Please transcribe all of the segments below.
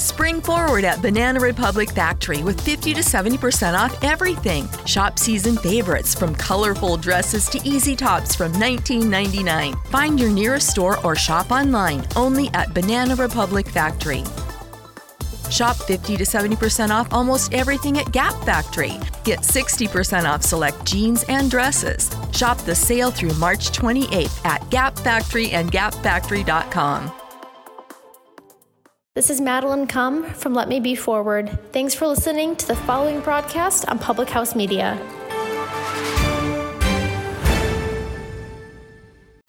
Spring forward at Banana Republic Factory with 50 to 70% off everything. Shop season favorites from colorful dresses to easy tops from $19.99. Find your nearest store or shop online only at Banana Republic Factory. Shop 50 to 70% off almost everything at Gap Factory. Get 60% off select jeans and dresses. Shop the sale through March 28th at Gap Factory and gapfactory.com. This is Madeline Cum from Let Me Be Forward. Thanks for listening to the following broadcast on Public House Media.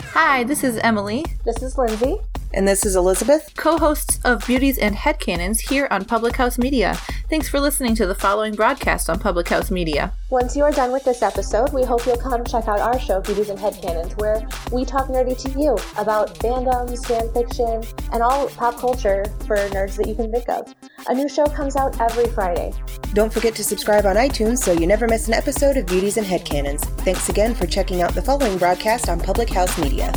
Hi, this is Emily. This is Lindsay. And this is Elizabeth, co hosts of Beauties and Headcanons here on Public House Media. Thanks for listening to the following broadcast on Public House Media. Once you are done with this episode, we hope you'll come check out our show, Beauties and Headcanons, where we talk nerdy to you about fandoms, fan fiction, and all pop culture for nerds that you can think of. A new show comes out every Friday. Don't forget to subscribe on iTunes so you never miss an episode of Beauties and Headcanons. Thanks again for checking out the following broadcast on Public House Media.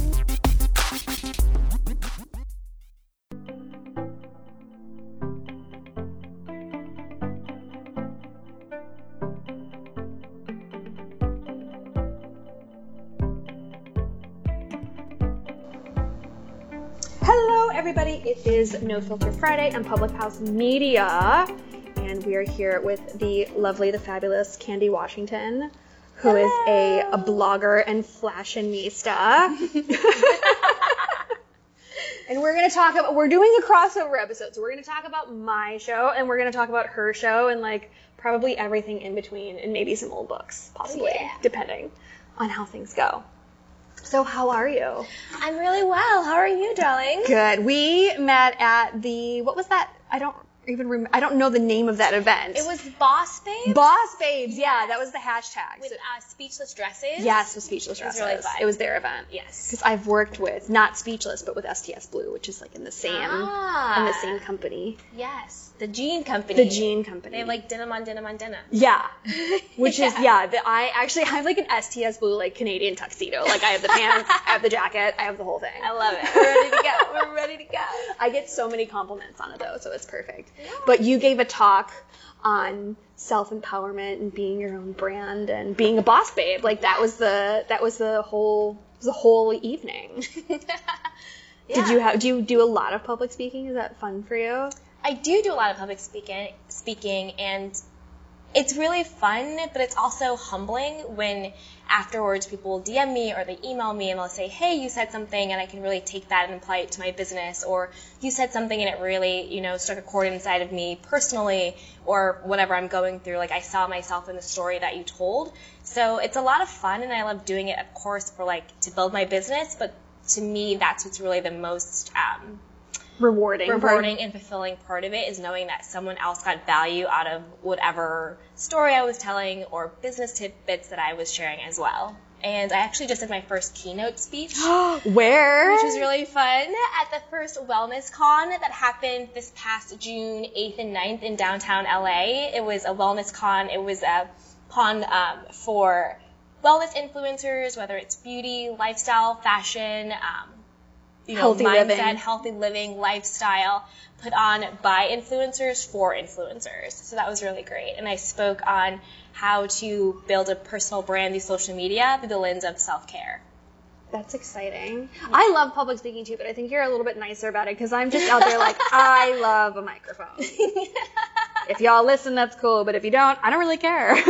Is No Filter Friday and Public House Media, and we are here with the lovely, the fabulous Candy Washington, who Hello. is a, a blogger and fashionista. and we're going to talk about, we're doing a crossover episode, so we're going to talk about my show, and we're going to talk about her show, and like probably everything in between, and maybe some old books, possibly, oh, yeah. depending on how things go. So how are you? I'm really well. How are you, darling? Good. We met at the what was that? I don't even remember. I don't know the name of that event. It was Boss Babes. Boss Babes. Yeah, that was the hashtag. With uh, speechless dresses. Yes, with speechless dresses. It was really fun. It was their event. Yes. Because I've worked with not speechless, but with STS Blue, which is like in the same ah. in the same company. Yes. The Jean Company. The Jean Company. They have like denim on denim on denim. Yeah. Which yeah. is yeah. The, I actually have like an STS blue like Canadian tuxedo. Like I have the pants, I have the jacket, I have the whole thing. I love it. We're ready to go. We're ready to go. I get so many compliments on it though, so it's perfect. Yeah. But you gave a talk on self empowerment and being your own brand and being a boss babe. Like that was the that was the whole the whole evening. yeah. Did you have do you do a lot of public speaking? Is that fun for you? I do do a lot of public speaking, speaking, and it's really fun, but it's also humbling when afterwards people DM me or they email me and they'll say, "Hey, you said something," and I can really take that and apply it to my business, or you said something and it really, you know, struck a chord inside of me personally, or whatever I'm going through. Like I saw myself in the story that you told. So it's a lot of fun, and I love doing it, of course, for like to build my business, but to me, that's what's really the most um, rewarding rewarding and fulfilling part of it is knowing that someone else got value out of whatever story I was telling or business tidbits that I was sharing as well. And I actually just did my first keynote speech. Where? Which was really fun at the first Wellness Con that happened this past June 8th and 9th in downtown LA. It was a wellness con. It was a con um, for wellness influencers, whether it's beauty, lifestyle, fashion, um, you know, healthy mindset, living. healthy living, lifestyle put on by influencers for influencers. So that was really great. And I spoke on how to build a personal brand through social media through the lens of self care. That's exciting. Yeah. I love public speaking too, but I think you're a little bit nicer about it because I'm just out there like, I love a microphone. if y'all listen, that's cool, but if you don't, I don't really care.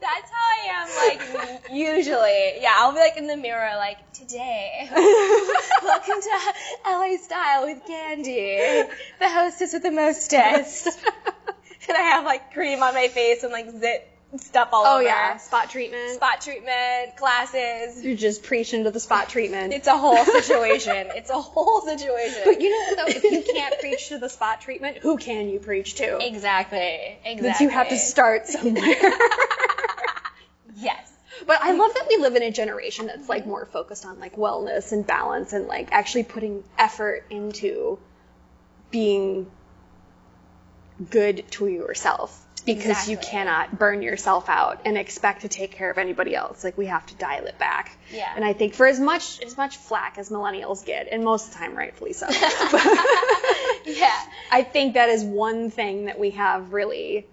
That's am, like, usually. Yeah, I'll be like in the mirror, like, today, welcome to LA Style with Candy, the hostess with the mostest. and I have like cream on my face and like zit stuff all oh, over. Oh yeah, spot treatment. Spot treatment, glasses. You're just preaching to the spot treatment. It's a whole situation. it's a whole situation. But you know though, if you can't preach to the spot treatment, who can you preach to? Exactly. Exactly. But you have to start somewhere. yes. But I love that we live in a generation that's like more focused on like wellness and balance and like actually putting effort into being good to yourself because exactly. you cannot burn yourself out and expect to take care of anybody else. Like we have to dial it back. Yeah. And I think for as much as much flack as millennials get, and most of the time rightfully so. yeah. I think that is one thing that we have really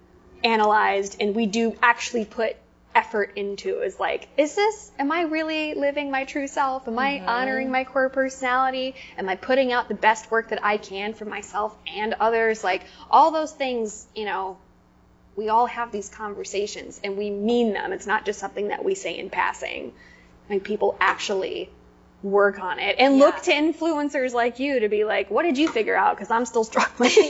analyzed and we do actually put effort into is like, is this, am I really living my true self? Am I mm-hmm. honoring my core personality? Am I putting out the best work that I can for myself and others? Like, all those things, you know, we all have these conversations and we mean them. It's not just something that we say in passing. Like, people actually work on it and look to influencers like you to be like, what did you figure out? Because I'm still struggling. yeah,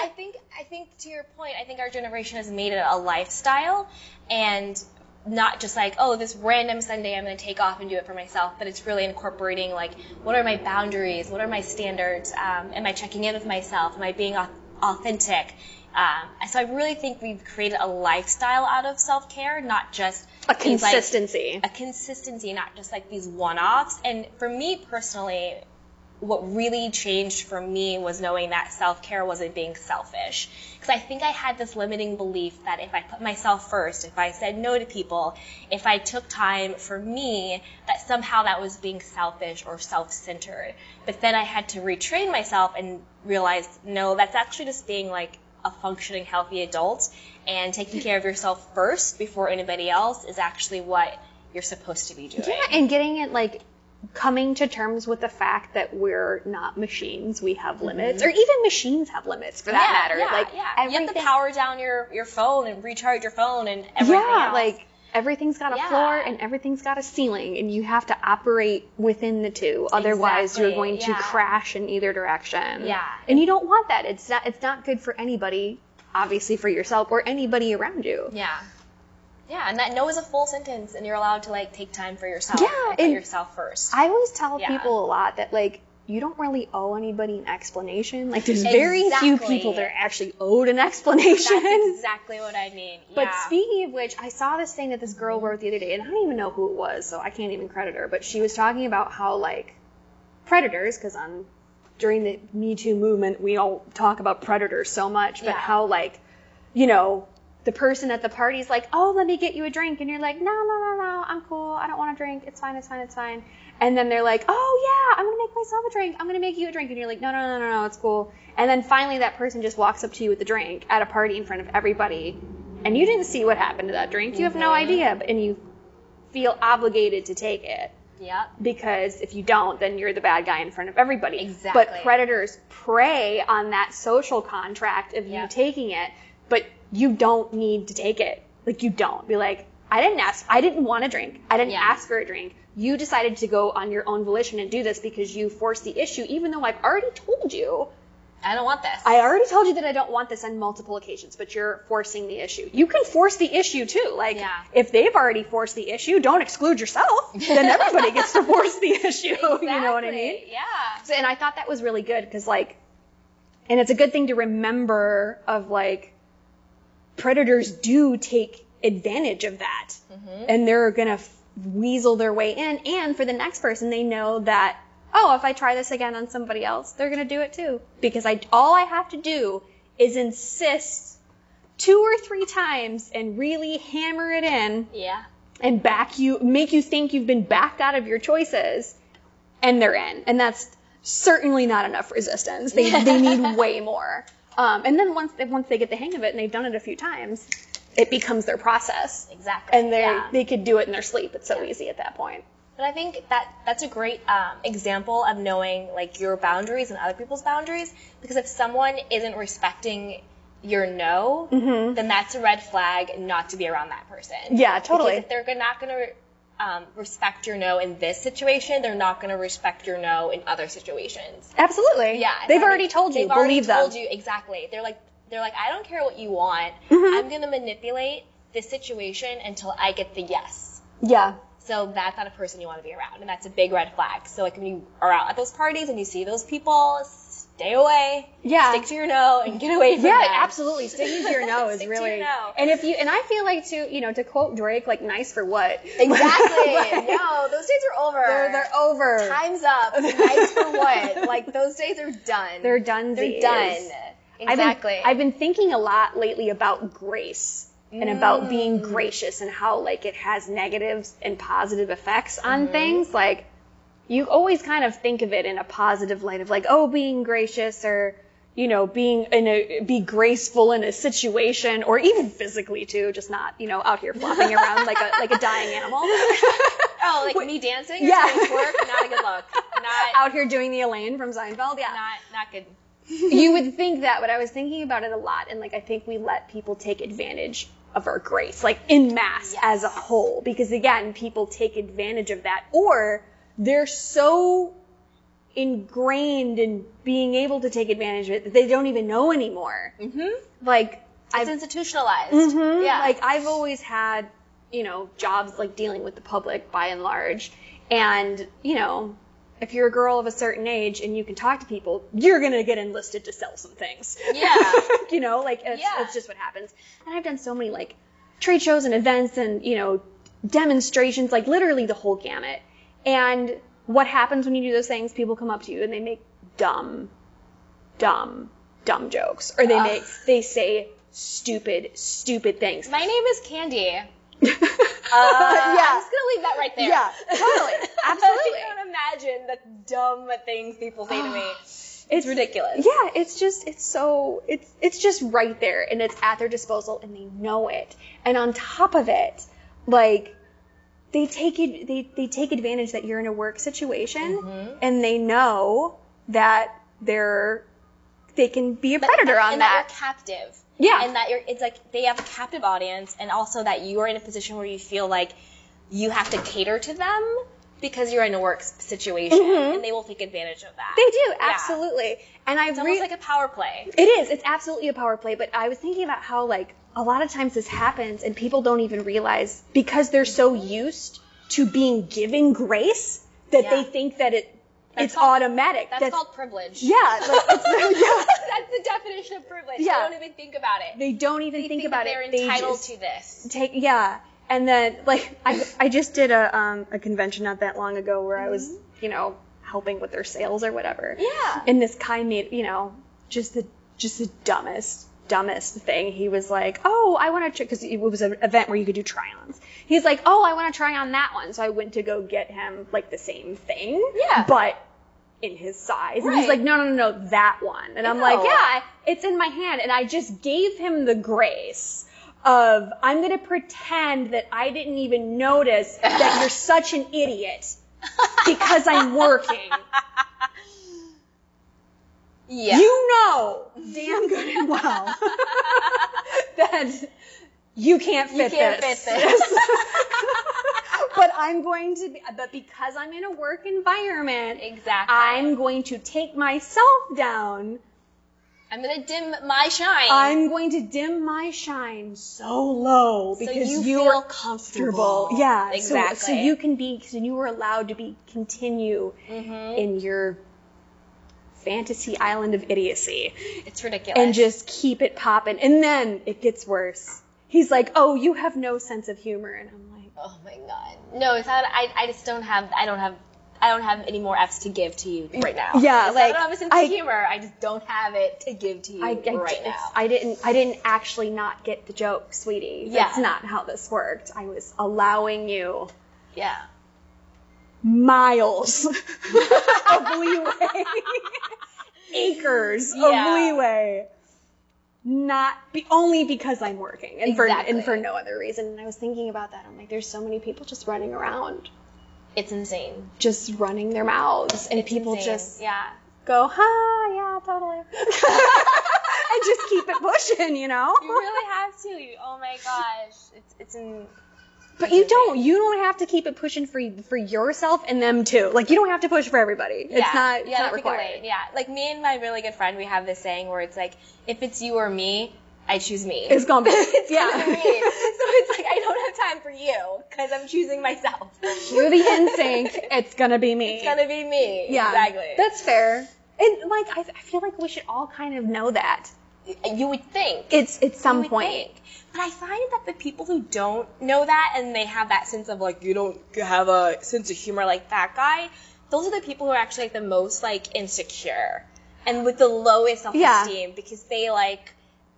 I think I think to your point, I think our generation has made it a lifestyle and not just like, oh, this random Sunday I'm going to take off and do it for myself, but it's really incorporating like, what are my boundaries? What are my standards? Um, am I checking in with myself? Am I being authentic? Um, so I really think we've created a lifestyle out of self care, not just A these, like, consistency. a consistency, not just like these one offs. And for me personally, what really changed for me was knowing that self care wasn't being selfish. Because I think I had this limiting belief that if I put myself first, if I said no to people, if I took time for me, that somehow that was being selfish or self centered. But then I had to retrain myself and realize no, that's actually just being like a functioning, healthy adult. And taking care of yourself first before anybody else is actually what you're supposed to be doing. Yeah, and getting it like coming to terms with the fact that we're not machines. We have limits, or even machines have limits for that Mm-hmm. yeah, matter. Yeah, like yeah. you have to power down your, your phone and recharge your phone and everything yeah, else. like everything's got a Yeah. floor and everything's got a ceiling, and you have to operate within the two. Otherwise, you're Exactly, going to yeah. crash in either direction. Yeah. and you don't want that. It's not. It's not good for anybody. Obviously, for yourself or anybody around you. yeah. Yeah, and that no is a full sentence, and you're allowed to like take time for yourself. Yeah, and yourself first. I always tell Yeah. people a lot that like you don't really owe anybody an explanation. Like there's very few people that are actually owed an explanation. That's exactly what I mean. But speaking of which, I saw this thing that this girl wrote the other day, and I don't even know who it was, so I can't even credit her. But she was talking about how like predators, because on during the Me Too movement, we all talk about predators so much, but Yeah. how like you know the person at the party's like, oh, let me get you a drink, and you're like, no, no, no, no, I'm cool, I don't want a drink, it's fine, it's fine, it's fine. And then they're like, oh yeah, I'm gonna make myself a drink, I'm gonna make you a drink, and you're like, no, no, no, no, no, it's cool. And then finally that person just walks up to you with the drink at a party in front of everybody, and you didn't see what happened to that drink, you have no mm-hmm. idea, and you feel obligated to take it. Yep. because if you don't, then you're the bad guy in front of everybody. Exactly. But predators prey on that social contract of you taking it, but you don't need to take it. Like you don't be like, I didn't ask, I didn't want a drink, I didn't Yeah. ask for a drink. You decided to go on your own volition and do this because you forced the issue, even though I've already told you. I don't want this. I already told you that I don't want this on multiple occasions, but you're forcing the issue. You can force the issue too. Like, Yeah. if they've already forced the issue, don't exclude yourself. Then everybody gets to force the issue. You know what I mean? Yeah. So, and I thought that was really good because, like, and it's a good thing to remember of like, predators do take advantage of that, mm-hmm. and they're gonna f- weasel their way in. And for the next person, they know that oh, if I try this again on somebody else, they're gonna do it too. Because I all I have to do is insist two or three times and really hammer it in Yeah. and back you make you think you've been backed out of your choices and they're in. And that's certainly not enough resistance. They, they need way more um, and then once they, once they get the hang of it and they've done it a few times it becomes their process Exactly. and they yeah. they could do it in their sleep it's so easy at that point But I think that that's a great um, example of knowing like your boundaries and other people's boundaries. Because if someone isn't respecting your no, then that's a red flag not to be around that person. Mm-hmm. Yeah, totally. Because if they're not going to um, respect your no in this situation, they're not going to respect your no in other situations. absolutely Yeah, they've already told you They've already believe them told you exactly. They're like they're like I don't care what you want. Mm-hmm. I'm going to manipulate this situation until I get the yes. yeah So that's not a person you want to be around, and that's a big red flag. So like when you are out at those parties and you see those people, stay away. Yeah. Stick to your no and get away from it. yeah, absolutely. Sticking to your no is really. your no. And if you and I feel like to you know, to quote Drake, like nice for what? Exactly. Like, no, those days are over. They're they're over. Time's up. Nice for what? Like those days are done. They're done. They're done. Exactly. I've been, I've been thinking a lot lately about grace and about being mm. gracious and how like it has negatives and positive effects on mm-hmm. things. Like you always kind of think of it in a positive light of like, oh, being gracious or you know, being in a be graceful in a situation, or even physically too, just not you know out here flopping around like a like a dying animal. Oh, like me dancing Yeah. twerk? Not a good look. Not, out here doing the Elaine from Seinfeld. Yeah. not, not good. you would think that, but I was thinking about it a lot, and like I think we let people take advantage of our grace, like in mass as a whole, because again, people take advantage of that, or they're so ingrained in being able to take advantage of it that they don't even know anymore. Mm-hmm. Like It's institutionalized. Mhm. Yeah. Like I've always had, you know, jobs like dealing with the public by and large. And, you know, if you're a girl of a certain age and you can talk to people, you're going to get enlisted to sell some things. Yeah. you know, like it's, Yeah. it's just what happens. And I've done so many like trade shows and events and, you know, demonstrations, like literally the whole gamut. And what happens when you do those things? People come up to you and they make dumb, dumb, dumb jokes. Or they Ugh. make, they say stupid, stupid things. My name is Candy. Uh, I'm just gonna leave that right there. Yeah, totally. Absolutely. I can't imagine the dumb things people say to me. It's ridiculous. Yeah, it's just it's so it's it's just right there and it's at their disposal and they know it. And on top of it, like they take it they, they take advantage that you're in a work situation Mm-hmm. and they know that they're they can be a predator on and that. that you're captive. Yeah. And that you're it's like they have a captive audience and also that you are in a position where you feel like you have to cater to them because you're in a work situation and they will take advantage of that. Mm-hmm. they do, Yeah. absolutely. And I It's re- almost like a power play. It is. It's absolutely a power play. But I was thinking about how like a lot of times this happens and people don't even realize because they're so used to being given grace that Yeah. they think that it it's called- automatic. That's, called privilege. yeah. Like, it's, yeah. That's the definition of privilege. Yeah. They don't even think about it. They don't even They think, think about they're it. They entitled to this. take yeah. And then like I I just did a um a convention not that long ago where I was you know helping with their sales or whatever. Yeah. And this guy made you know just the just the dumbest dumbest thing. He was like, "Oh, I want to because it was an event where you could do try-ons." He's like, "Oh, I want to try on that one." So I went to go get him like the same thing. Yeah. But in his size. And he's like, no, no, no, no, that one. And I'm like, yeah, it's in my hand. And I just gave him the grace of, I'm going to pretend that I didn't even notice that you're such an idiot because I'm working. Yeah. You know damn good and well that you can't fit can't this. fit this. but I'm going to be, but because I'm in a work environment, Exactly. I'm going to take myself down. I'm gonna dim my shine. I'm going to dim my shine so low so because you you feel are comfortable. Yeah, so- Exactly. So, you can be, so you were allowed to be continue Mm-hmm. in your fantasy island of idiocy It's ridiculous. and just keep it popping. And then it gets worse. He's like, "Oh, you have no sense of humor," and I'm like, Oh my god. No, it's not. I, I just don't have. I don't have. I don't have any more F's to give to you right now. Yeah, It's like, I don't have a sense I- of humor. I just don't have it to give to you I, I, right now. I didn't I didn't actually not get the joke, sweetie. Yeah. That's not how this worked. I was allowing you yeah. Miles of leeway. Acres Yeah. of leeway. Not be, only because I'm working and for Exactly. and for no other reason. And I was thinking about that. I'm like, there's so many people just running around, It's insane. just running their mouths, and people Insane. just yeah. go, ha, yeah, totally, and just keep it pushing, you know. You really have to. Oh my gosh. It's it's in. But you don't. You don't have to keep it pushing for for yourself and them too. Like you don't have to push for everybody. Yeah. It's not. It's yeah, not that's a good required. Yeah. Like me and my really good friend, we have this saying where it's like, if it's you or me, I choose me. It's gonna be. it's yeah. gonna be me. So it's like I don't have time for you because I'm choosing myself. You're the instinct. It's gonna be me. It's gonna be me. yeah. Exactly. That's fair. And like I, I feel like we should all kind of know that. you would think. It's at some point. think. But I find that the people who don't know that and they have that sense of like you don't have a sense of humor like that guy, those are the people who are actually like the most like insecure and with the lowest self-esteem because they like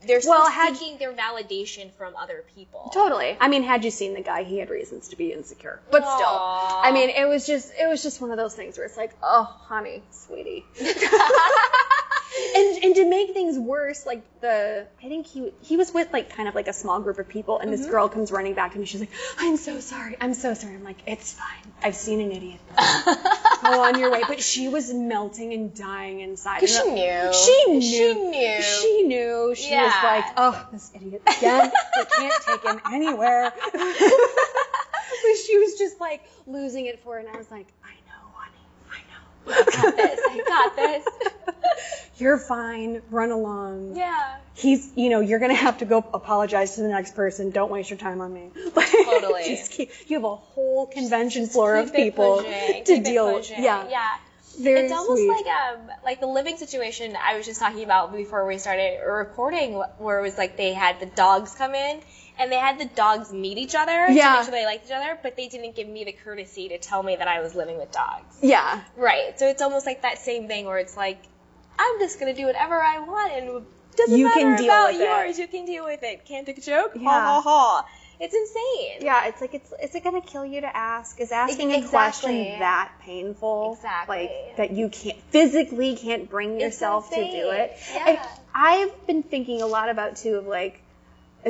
they're still Well, had- seeking their validation from other people. Totally. I mean, had you seen the guy, he had reasons to be insecure. But still, I mean, it was just it was just one of those things where it's like, oh, honey, sweetie. and and to make things worse. Like the, I think he he was with like kind of like a small group of people, and Mm-hmm. this girl comes running back to me. She's like, "I'm so sorry. I'm so sorry." I'm like, "It's fine. I've seen an idiot. Go on your way." But she was melting and dying inside. 'Cause And she knew. She knew. She knew. She knew. She was like, "Oh, this idiot again. I can't take him anywhere." but she was just like losing it for it, and I was like, "I know, honey. I know." I got this. I got this. You're fine. Run along. Yeah. He's, you know, you're gonna have to go apologize to the next person. Don't waste your time on me. Like, Totally. just keep, you have a whole convention floor of people pushing, to keep deal with. Yeah. Yeah. Very it's almost sweet. like um like the living situation I was just talking about before we started recording, where it was like they had the dogs come in and they had the dogs meet each other to make sure they liked each other, but they didn't give me the courtesy to tell me that I was living with dogs. yeah. Right. So it's almost like that same thing where it's like I'm just gonna do whatever I want and it doesn't You matter can deal about with it. yours. You can deal with it. Can't take a joke. Yeah. Ha ha ha. It's insane. Yeah, it's like it's is it gonna kill you to ask? Is asking Ex- a question that painful? Exactly. Like that you can't physically can't bring yourself to do it. Yeah. And I've been thinking a lot about too of like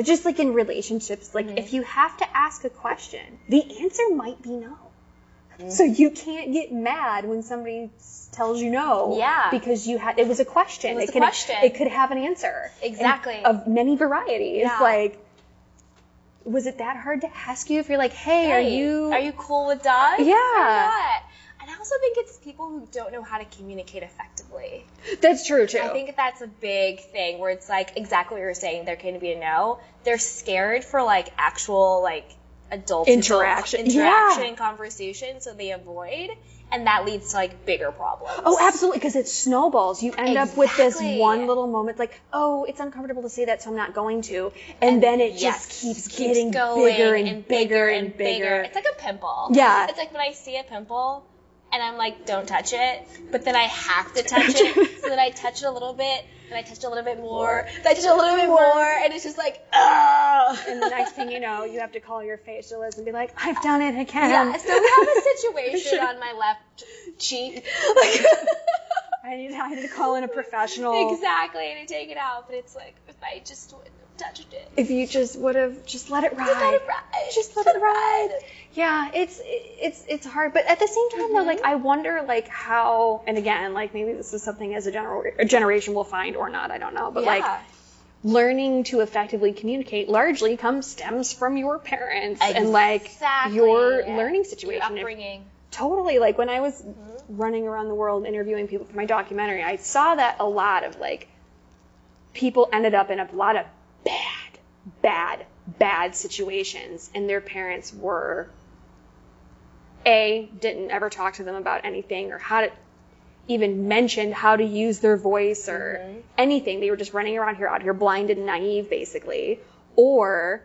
just like in relationships, like Mm-hmm. if you have to ask a question, the answer might be no. Mm-hmm. So you can't get mad when somebody tells you no. Yeah. Because you had it was a question. It was a could, question. It could have an answer. And Exactly. Of many varieties. Yeah. Like was it that hard to ask you if you're like, hey, are you are you cool with dogs? Yeah. Also think it's people who don't know how to communicate effectively. That's true too. I think that's a big thing where it's like exactly what you're saying. There can be a no. They're scared for like actual like adult Interaction. interaction, Yeah. and conversation, so they avoid, and that leads to like bigger problems. Oh, absolutely, because it snowballs. You end up with this one little moment, like, oh, it's uncomfortable to say that, so I'm not going to, and, then it Yes, just keeps, keeps getting going bigger and, bigger and bigger. It's like a pimple. Yeah. It's like when I see a pimple and I'm like, don't touch it, but then I have to touch it, so then I touch it a little bit, and I touch it a little bit more, then I touch it a little bit more, and it's just like, ah. and the next thing you know, you have to call your facialist and be like, I've done it again. Yeah, so we have a situation on my left cheek. Like, I need, I need to call in a professional. exactly, and I take it out, but it's like, if I just wouldn't have touched it. If you just would have just let it ride. Just let it ride. Just let it ride. Yeah, it's it's it's hard, but at the same time though, like mm-hmm. I wonder like how, and again, like maybe this is something as a general a generation will find or not, I don't know, but like learning to effectively communicate largely comes stems from your parents and like Exactly. your learning Your situation. If- upbringing. Totally. Like when I was mm-hmm. running around the world interviewing people for my documentary, I saw that a lot of like people ended up in a lot of bad, bad, bad situations, and their parents were a didn't ever talk to them about anything or how to even mentioned how to use their voice or mm-hmm. anything. They were just running around here out here blind and naive basically. Or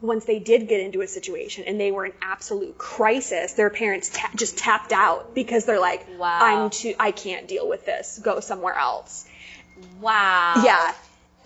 once they did get into a situation and they were in absolute crisis, their parents ta- just tapped out because they're like, Wow. I'm too, I can't deal with this. Go somewhere else. Wow. Yeah.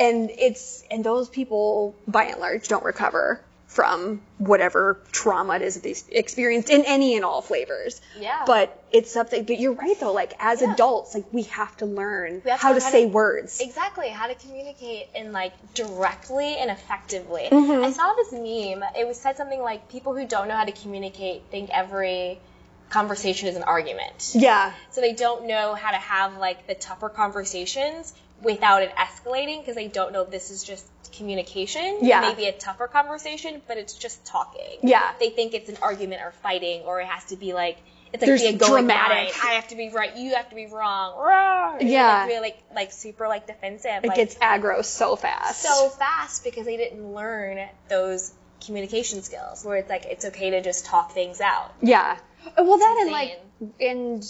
And it's, and those people by and large don't recover from whatever trauma it is that they experienced in any and all flavors. Yeah. But it's something, but you're right though, like as Yeah. adults, like we have to learn have how to how say to- words. Exactly, how to communicate in like directly and effectively. Mm-hmm. I saw this meme. It was said something like people who don't know how to communicate think every conversation is an argument. Yeah. So they don't know how to have like the tougher conversations without it escalating because they don't know this is just communication. Yeah. Maybe a tougher conversation, but it's just talking. Yeah. They think it's an argument or fighting or it has to be like it's like There's the going dramatic. line. I have to be right. You have to be wrong. Rawr. Yeah. Like, really like like super like defensive. It like, gets aggro so fast. so fast because they didn't learn those communication skills where it's like it's okay to just talk things out. Yeah. Well, that and like, and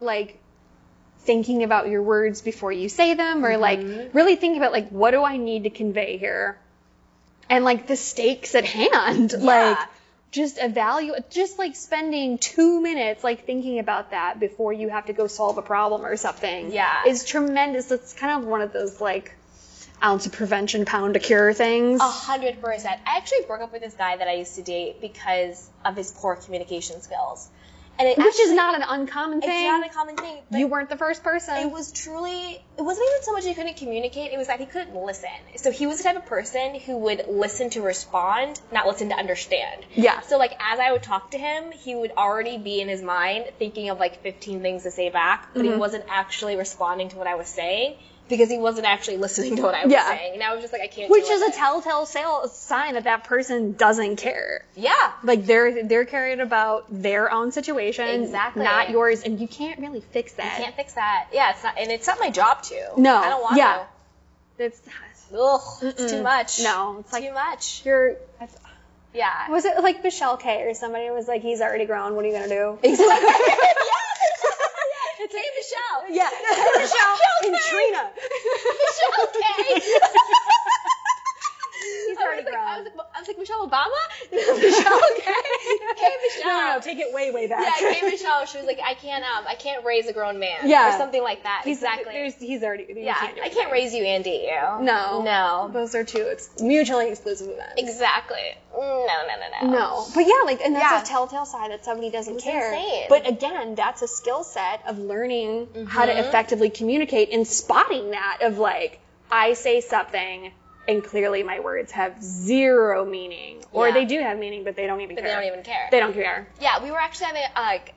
like thinking about your words before you say them, or like mm-hmm. really thinking about like what do I need to convey here, and like the stakes at hand. Like just evaluate, just like spending two minutes like thinking about that before you have to go solve a problem or something. Yeah. is tremendous. It's kind of one of those like ounce of prevention, pound of cure things. A hundred percent. I actually broke up with this guy that I used to date because of his poor communication skills. And it Which actually, is not an uncommon thing. it's not a common thing. You weren't the first person. it was truly it wasn't even so much he couldn't communicate it was that he couldn't listen so he was the type of person who would listen to respond not listen to understand Yeah. so like as i would talk to him he would already be in his mind thinking of like 15 things to say back but Mm-hmm. he wasn't actually responding to what i was saying because he wasn't actually listening to what i was Yeah. saying and i was just like i can't Which is a telltale sale- sign that that person doesn't care. yeah Like they're they're caring about their own situation, Exactly. not yours, and you can't really fix that. You can't fix that yeah it's not and it's not my job to No. i don't want Yeah. to It's Ugh, it's too much no. It's like too much you're. yeah Was it like Michelle K or somebody was like, he's already grown. What are you gonna do? Exactly. It's hey, Michelle. Yeah, Michelle and Trina. Michelle K. He's I was, like, grown. I, was like, I was like, Michelle Obama? Michelle Okay. K. Michelle. no, no, no, take it way, way back. Yeah, K. Michelle. She was like, I can't, um, I can't raise a grown man. Yeah. Or something like that. He's, exactly. There's, he's already. yeah, can't I can't raise you and date you. No. No. Those are two ex- mutually exclusive events. Exactly. No, no, no, no. No, but yeah, like, and that's Yeah. a telltale sign that somebody doesn't care. insane. But again, that's a skill set of learning how Mm-hmm. to effectively communicate and spotting that of like, I say something and clearly my words have zero meaning, or Yeah. they do have meaning, but they don't even But care. they don't even care. They don't care. Yeah, we were actually having uh, like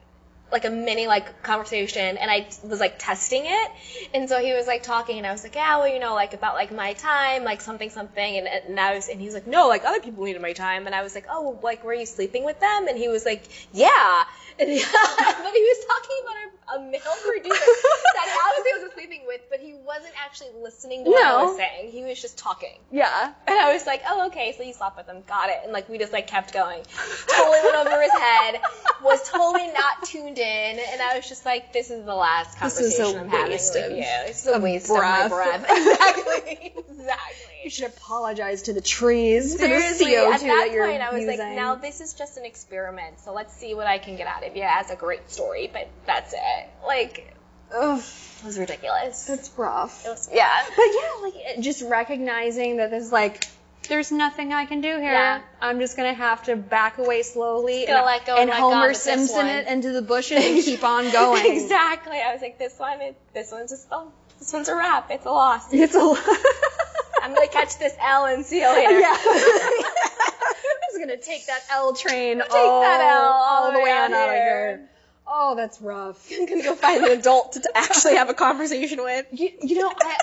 like a mini like conversation and I was like testing it and so he was like talking and I was like yeah well you know like about like my time like something something and, and I was and he was like no like other people needed my time and I was like oh like were you sleeping with them and he was like yeah but he was talking about a, a male producer that he obviously wasn't sleeping with but he wasn't actually listening to what I was saying he was just talking Yeah. and I was like, oh, okay, so you slept with him. Got it. And like, we just like kept going. Totally went over his head. Was totally not tuned in. And I was just like, this is the last This is a conversation I'm having with you. It's a waste of my breath. Exactly. Exactly. You should apologize to the trees for the CO2 at that, you're point, I was using. like, now this is just an experiment. So let's see what I can get out of you as a great story. But that's it. Like, Ugh, it was ridiculous. that's rough. It was, yeah. But yeah, like just recognizing that there's like there's nothing I can do here. Yeah. I'm just gonna have to back away slowly gonna and, let go and let God Homer Simpson it into the bushes and keep on going. exactly. I was like, this one, is, this one's just, oh, this one's a wrap. It's a loss. It's a I'm gonna catch this L and see you later. yeah. I'm just gonna take that L train take all, that L all the way on out of here. Oh, that's rough. I'm gonna go find an adult to actually have a conversation with. You, you know, I,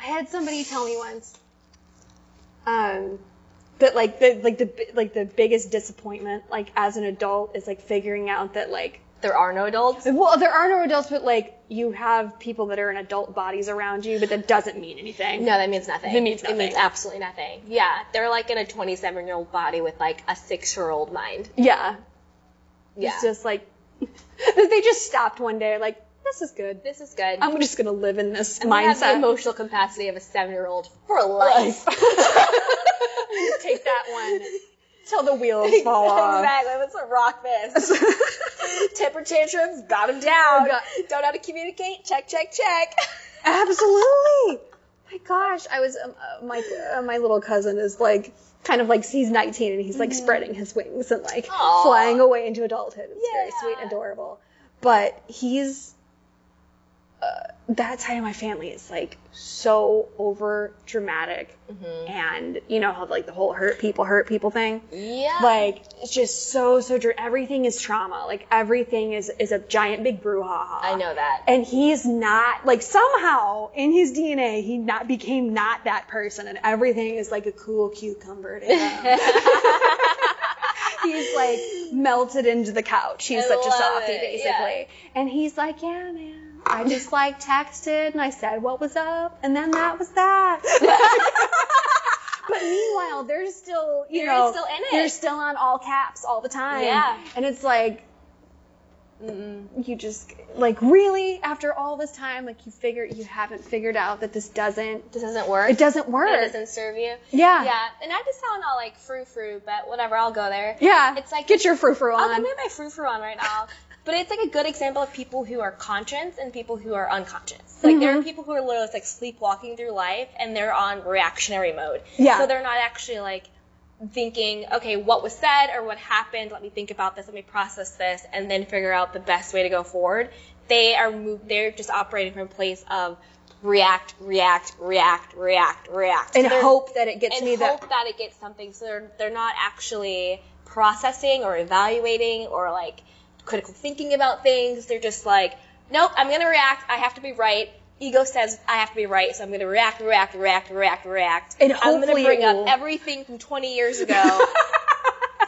I had somebody tell me once, um, that like the like the like the biggest disappointment like as an adult is like figuring out that like There are no adults. well there are no adults but like you have people that are in adult bodies around you but that doesn't mean anything. No, that means nothing. It means nothing. It means absolutely nothing. Yeah, they're like in a 27 year old body with like a six year old mind. Yeah. Yeah. It's just like they just stopped one day like this is good. this is good. I'm just gonna live in this We have the mindset. emotional capacity of a seven year old for life. Take that one till the wheels fall off. Exactly. Let's rock this. Temper tantrums, got him down. Got- Don't know how to communicate. Check, check, check. Absolutely. My gosh, I was um, uh, my uh, my little cousin is like kind of like he's 19 and he's like spreading his wings and like Aw. flying away into adulthood. It's very sweet and adorable. But he's uh, that side of my family is like so over dramatic and you know how like the whole hurt people hurt people thing Yeah. like it's just so so dr- everything is trauma like everything is is a giant big brouhaha I know that. and he's not like somehow in his DNA he not became not that person and everything is like a cool cucumber to him. he's like melted into the couch. He's I such a softie basically. And he's like, yeah, man. I just like texted and I said what was up and then that was that. but meanwhile, they're still, you They're know, still in it. They're still on all caps all the time. Yeah. And it's like, you just like really after all this time like you figure you haven't figured out that this doesn't This doesn't work. it doesn't work It doesn't serve you. yeah Yeah, and I just sound all like frou frou, but whatever, I'll go there. yeah It's like- get your frou frou on I'll get my frou frou on right now. But it's like a good example of people who are conscious and people who are unconscious. Like Mm-hmm. there are people who are literally like sleepwalking through life and they're on reactionary mode. Yeah. So they're not actually like thinking, okay, what was said or what happened, let me think about this, let me process this, and then figure out the best way to go forward. They are move, they're just operating from a place of react, react, react, react, react. And So hope that it gets and me hope that. that it gets something. So they're they're not actually processing or evaluating or like critical thinking about things. They're just like, nope, I'm gonna react. I have to be right. Ego says I have to be right, so I'm gonna react, react, react, react, react. And I'm gonna bring up everything from 20 years ago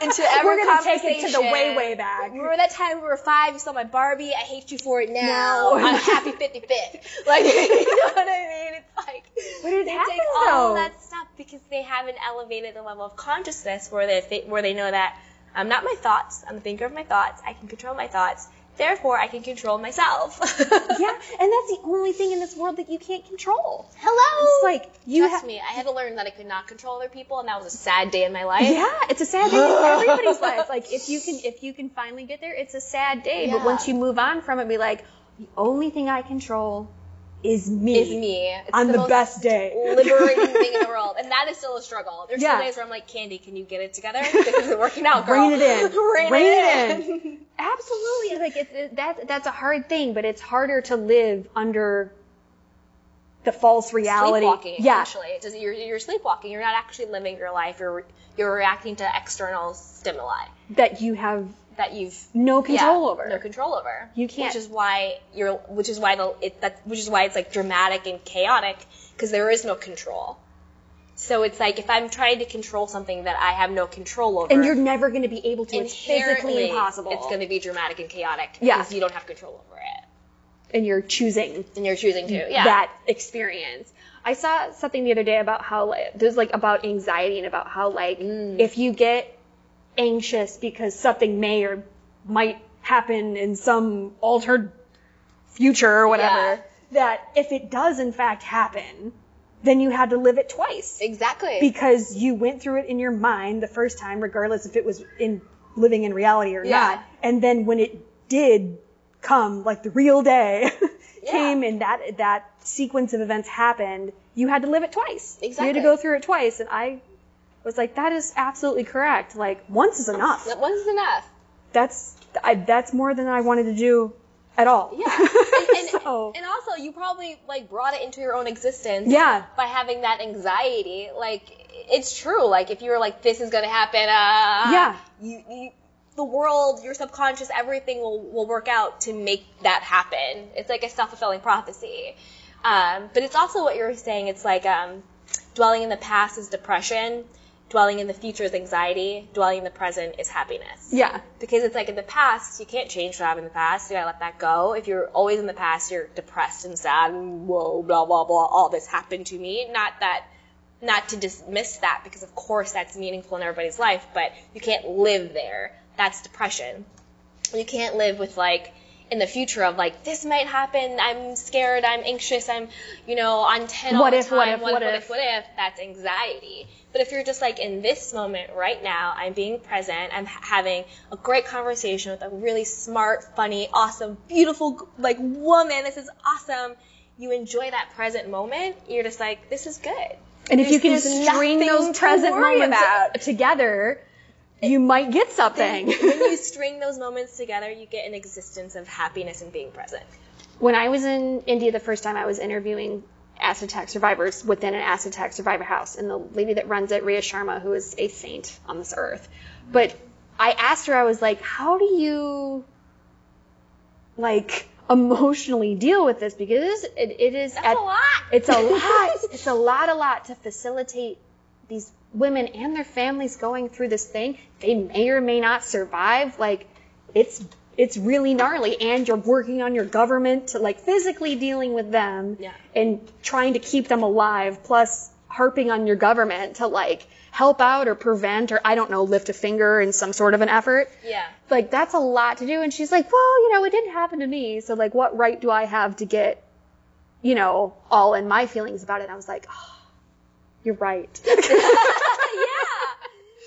into every We're gonna take it to the way, way back. Remember that time we were five? You saw my Barbie. I hate you for it now. No. I'm happy 55th. Like, you know what I mean? It's like But it they happens, take all though. that stuff because they haven't elevated the level of consciousness where they where they know that I'm not my thoughts. I'm the thinker of my thoughts. I can control my thoughts. Therefore, I can control myself. Yeah, and that's the only thing in this world that you can't control. Hello. It's like you Trust have. me, I had to learn that I could not control other people, and that was a sad day in my life. Yeah, it's a sad day in everybody's life. Like if you can, if you can finally get there, it's a sad day. But once you move on from it, be like, the only thing I control is me. Is me. It's on the, most best day. liberating thing in the world, and that is still a struggle. There's Yeah. some days where I'm like, Candy, can you get it together? This isn't working out, girl. Rein it in. Rein, Rein it it in. Absolutely, like it's it, that that's a hard thing, but it's harder to live under the false reality. Sleepwalking, yeah, essentially. It's just, you're, you're sleepwalking. You're not actually living your life. You're you're reacting to external stimuli that you have that you've no control yeah, over. No control over. You can't- Which is why you're. Which is why the it that which is why it's like dramatic and chaotic because there is no control. So it's like if I'm trying to control something that I have no control over, and you're never going to be able to. It's physically impossible. It's going to be dramatic and chaotic Yeah. because you don't have control over it, and you're choosing and you're choosing to. Yeah. that experience. I saw something the other day about how like, there's like about anxiety and about how like Mm. if you get anxious because something may or might happen in some altered future or whatever, Yeah. that if it does in fact happen, then you had to live it twice exactly. because you went through it in your mind the first time, regardless if it was in living in reality or Yeah. not. And then when it did come, like the real day Yeah. came and that that sequence of events happened, you had to live it twice. Exactly. You had to go through it twice, and I was like, that is absolutely correct. Like once is enough. That Once is enough. That's I, that's more than I wanted to do at all. Yeah. And, and, So- and also, you probably like brought it into your own existence. Yeah. By having that anxiety, like it's true. Like if you were like, this is gonna happen. Uh, Yeah. You, you, the world, your subconscious, everything will will work out to make that happen. It's like a self fulfilling prophecy. Um, but it's also what you're saying. It's like um, dwelling in the past is depression. Dwelling in the future is anxiety. Dwelling in the present is happiness Yeah. because it's like in the past you can't change what happened in the past you gotta let that go if you're always in the past you're depressed and sad and whoa blah blah blah all this happened to me not that not to dismiss that because of course that's meaningful in everybody's life but you can't live there that's depression you can't live with like in the future of like this might happen. I'm scared. I'm anxious. I'm you know on 10 all What the if, time. what if, what, what if, if? what if? That's anxiety. But if you're just like in this moment right now i'm being present. I'm having a great conversation with a really smart funny awesome beautiful like woman. This is awesome. You enjoy that present moment. You're just like this is good. And if you can string those present moments about. together, you might get something. when you string those moments together you get an existence of happiness and being present when I was in India the first time, I was interviewing acid attack survivors within an acid attack survivor house, and the lady that runs it, Rhea Sharma, who is a saint on this earth. But I asked her, I was like, "How do you like emotionally deal with this?" Because it, it is that's at, a lot It's a lot. it's a lot, a lot to facilitate these women and their families going through this thing. They may or may not survive. Like, it's it's really gnarly, and you're working on your government to like physically dealing with them Yeah. and trying to keep them alive. Plus, harping on your government to like help out or prevent or I don't know, lift a finger in some sort of an effort yeah like that's a lot to do and she's like well you know it didn't happen to me so like what right do i have to get you know all in my feelings about it and i was like oh, you're right yeah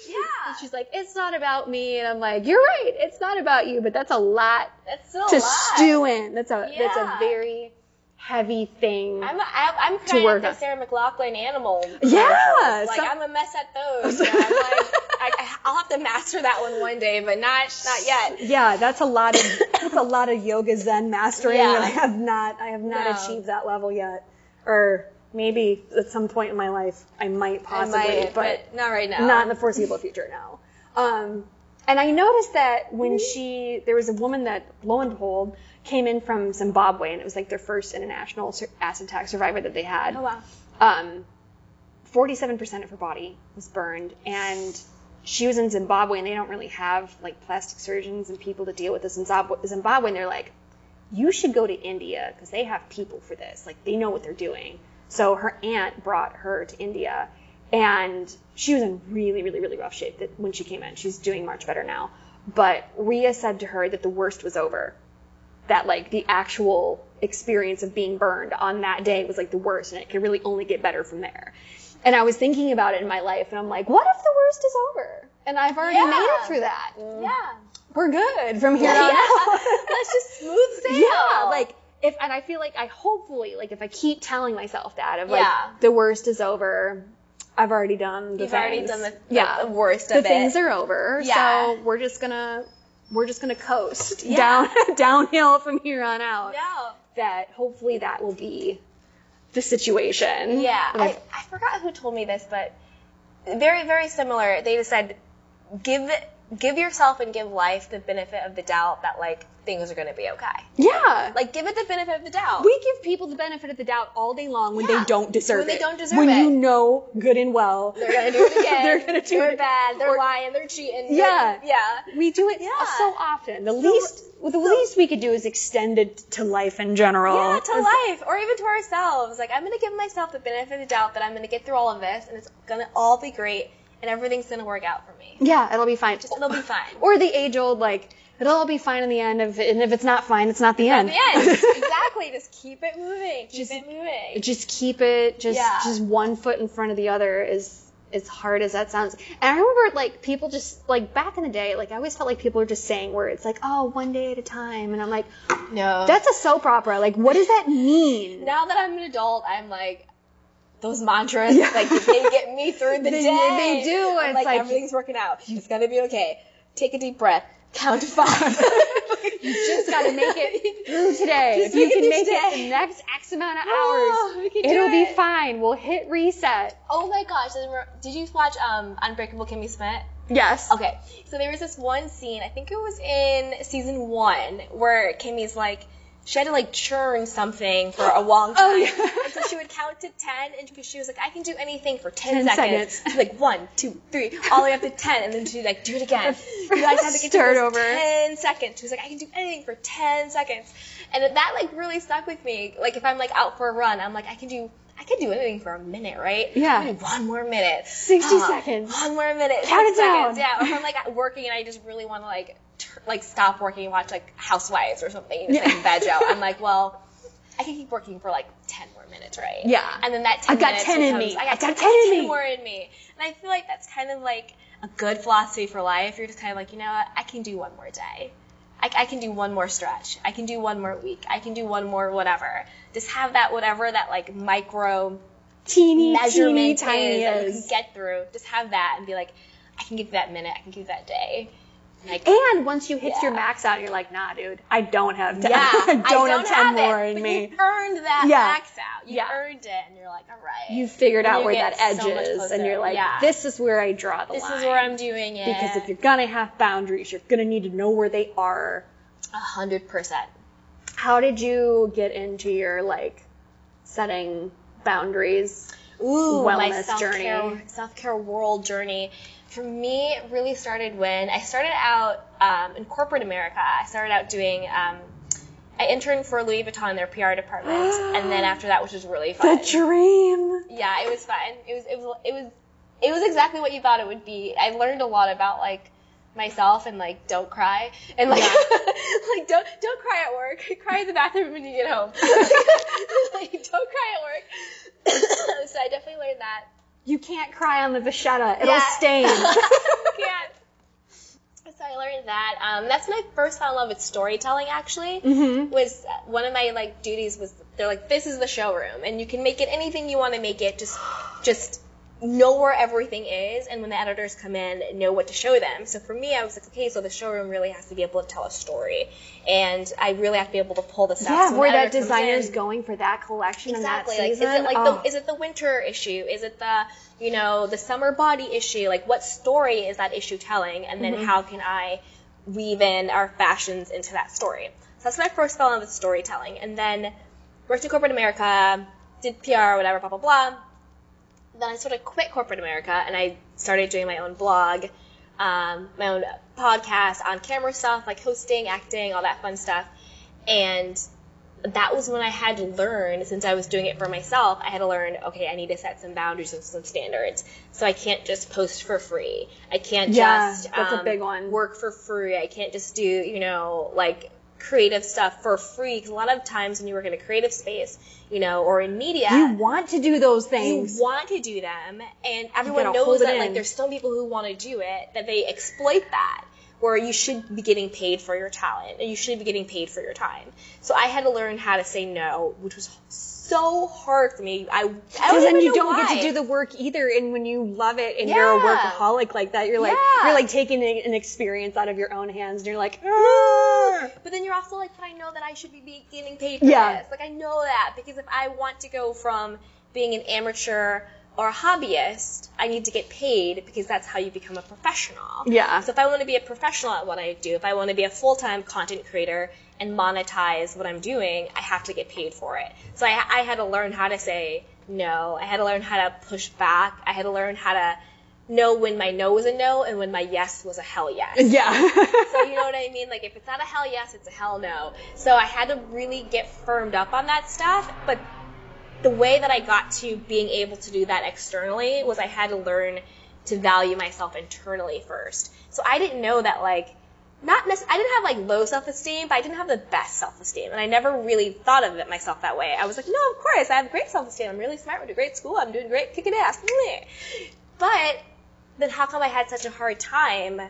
yeah she's like it's not about me and i'm like you're right it's not about you but that's a lot that's still a to lot stew in that's a that's a very heavy thing. I'm, I'm, I'm crying work at the Sarah McLachlan animal. Yeah. Like, some- I'm a mess at those. So I'm like, I, I- I'll have to master that one one day, but not, not yet. yeah, that's a lot of that's a lot of yoga zen mastering Yeah. that I have not I have not No. achieved that level yet. Or maybe at some point in my life I might I possibly, might, but but not right now. not in the foreseeable future now. Um, and I noticed that when she, there was a woman that, lo and behold, came in from Zimbabwe, and it was like their first international acid attack survivor that they had. Oh, wow. Um, 47% of her body was burned, and she was in Zimbabwe, and they don't really have like plastic surgeons and people to deal with this in Zimbabwe. Zimbabwe and they're like, you should go to India because they have people for this. Like they know what they're doing. So her aunt brought her to India, and she was in really, really, really rough shape that when she came in. She's doing much better now. But Ria said to her that the worst was over. That like the actual experience of being burned on that day was like the worst, and it could really only get better from there. And I was thinking about it in my life, and I'm like, what if the worst is over? And I've already Yeah. made it through that. Yeah. We're good from here on Yeah. out. Let's just smooth sail. Yeah, like if and I feel like I hopefully like if I keep telling myself that of like Yeah. the worst is over, I've already done the You've already things. done the, the, yeah the worst the of things it. are over. Yeah. So we're just gonna we're just gonna coast Yeah. down downhill from here on out. That hopefully that will be the situation. Yeah, Like, I, I forgot who told me this, but very, very similar. They just said, give it, give yourself and give life the benefit of the doubt that like things are gonna be okay. yeah. Like give it the benefit of the doubt. we give people the benefit of the doubt all day long when Yeah. they don't deserve When they it. don't deserve when it. you know good and well they're gonna do it again. They're gonna do They're it. bad. They're Or- lying. They're cheating. Yeah. they're- yeah. We do it Yeah. so often. The least, well, the least we could do is extend it to life in general. Yeah, to life, or even to ourselves. Like, I'm gonna give myself the benefit of the doubt that I'm gonna get through all of this, and it's gonna all be great, and everything's gonna work out for me. Yeah, it'll be fine. Just, it'll be fine. or the age old like it'll all be fine in the end. If and if it's not fine, it's not the At end. the end, exactly. Just keep it moving. Keep Just- it moving. just keep it just Yeah. just one foot in front of the other is as hard as that sounds. And I remember like people just like back in the day, like I always felt like people were just saying words like, "Oh, one day at a time," and I'm like, No. "That's a soap opera. Like, what does that mean?" now that I'm an adult, I'm like, those mantras, like they get me through the They- day. they do. I'm It's like, like- everything's working out. It's gonna be okay. Take a deep breath. Count to five. You just got to make it through today. Just if you can make it the next X amount of Oh, hours, we can do it'll be fine. We'll hit reset. oh my gosh! Did you- Did you watch um Unbreakable Kimmy Schmidt? Yes. Okay, so there was this one scene, I think it was in season one, where Kimmy's like, she had to like churn something for a long time. Oh, yeah. And so she would count to 10, and because she was like, I can do anything for 10, 10 seconds. seconds. Like, one, two, three, all the way up to 10, and then she'd like, do it again. You guys have to get to Start those over. 10 seconds. She was like, I can do anything for 10 seconds. And that like really stuck with me. Like if I'm like out for a run, I'm like, I can do I can do anything for a minute, right? Yeah. I'm gonna do one more minute. 60 Uh, seconds. One more minute. Count it down. seconds. Yeah. Or if I'm like working and I just really want to like like stop working and watch like Housewives or something and just like veg out. I'm like, well, I can keep working for like 10 more minutes, right? Yeah. And then that 10 I got minutes 10 in me. I got, I got 10, 10 in me. more in me. And I feel like that's kind of like a good philosophy for life. You're just kind of like, you know what? I can do one more day. I, I can do one more stretch. I can do one more week. I can do one more whatever. Just have that whatever that like micro Teeny, teeny, tiny is that you can get through. Just have that and be like, I can give that minute. I can give that day. Like, And once you hit Yeah. your max out, you're like, nah, dude, I don't have 10. yeah, I don't, have 10 have more it, in but me. You earned that Yeah. max out. You Yeah. earned it, and you're like, all right. You figured And out you where that edge so is, and you're like, Yeah. this is where I draw the This line. This is where I'm doing it. Because if you're gonna have boundaries, you're gonna need to know where they are. a hundred percent. How did you get into your like setting boundaries? Ooh, my wellness self-care, journey? self-care world journey. For me, it really started when I started out um, in corporate America. I started out doing. Um, I interned for Louis Vuitton, in their PR department, and then after that, which was really fun. The dream. yeah, it was fun. It was it was it was it was exactly what you thought it would be. I learned a lot about like myself and like don't cry and like like don't don't cry at work. Cry in the bathroom when you get home. like don't cry at work. so I definitely learned that. You can't cry on the vachetta. It'll Yeah. stain. Can't. So I learned that. Um, that's I first fell in love with storytelling. Actually, Mm-hmm. was one of my like duties was they're like this is the showroom and you can make it anything you want to make it. Just just know where everything is and when the editors come in know what to show them. So for me, I was like, okay, so the showroom really has to be able to tell a story, and I really have to be able to pull this out. Yeah, So where that designer's in- going for that collection Exactly. and Like, that is it like oh. the is it the winter issue? Is it the you know the summer body issue? Like, what story is that issue telling? And Mm-hmm. then how can I weave in our fashions into that story? So that's when I first fell in love with storytelling, and then worked in corporate America, did PR, whatever, blah blah blah. Then I sort of quit corporate America and I started doing my own blog, um, my own podcast, on camera stuff like hosting, acting, all that fun stuff. And that was when I had to learn, since I was doing it for myself, I had to learn, okay, I need to set some boundaries and some standards. So I can't just post for free. I can't Yeah, just that's a um, big one. work for free. I can't just do, you know, like creative stuff for free. Because a lot of times when you work in a creative space, you know, or in media, you want to do those things. you want to do them, and everyone knows that like there's some people who want to do it that they exploit that. Where you should be getting paid for your talent, and you should be getting paid for your time. So I had to learn how to say no, which was so hard for me. I, I don't Because then you don't why. get to do the work either, and when you love it and you're a workaholic like that, you're like Yeah. you're like taking an experience out of your own hands, and you're like, "Ah." But then you're also like, but I know that I should be- getting paid for Yeah. this. Like I know that because if I want to go from being an amateur or a hobbyist, I need to get paid because that's how you become a professional. Yeah. So if I want to be a professional at what I do, if I want to be a full-time content creator and monetize what I'm doing, I have to get paid for it. So I, I had to learn how to say no. I had to learn how to push back. I had to learn how to know when my no was a no and when my yes was a hell yes. yeah. So you know what I mean? Like if it's not a hell yes, it's a hell no. So I had to really get firmed up on that stuff. But the way that I got to being able to do that externally was I had to learn to value myself internally first. So I didn't know that like not nec- I didn't have like low self esteem, but I didn't have the best self esteem, and I never really thought of it myself that way. I was like, no, of course I have great self esteem. I'm really smart. Went to great school. I'm doing great, kicking ass. But then how come I had such a hard time?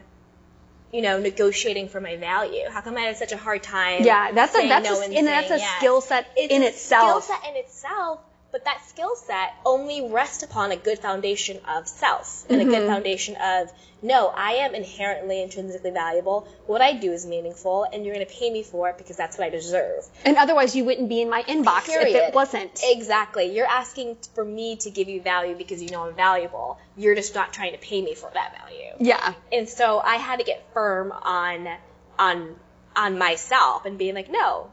You know, negotiating for my value. How come I had such a hard time? yeah, that's a that's no a, and and that's a skill set in a itself. Skill set in itself, but that skill set only rests upon a good foundation of self and a Mm-hmm. good foundation of no, I am inherently intrinsically valuable. What I do is meaningful, and you're going to pay me for it because that's what I deserve. And otherwise, you wouldn't be in my inbox if it wasn't. Exactly. You're asking for me to give you value because you know I'm valuable. You're just not trying to pay me for that value Yeah. and so I had to get firm on on on myself and being like, no,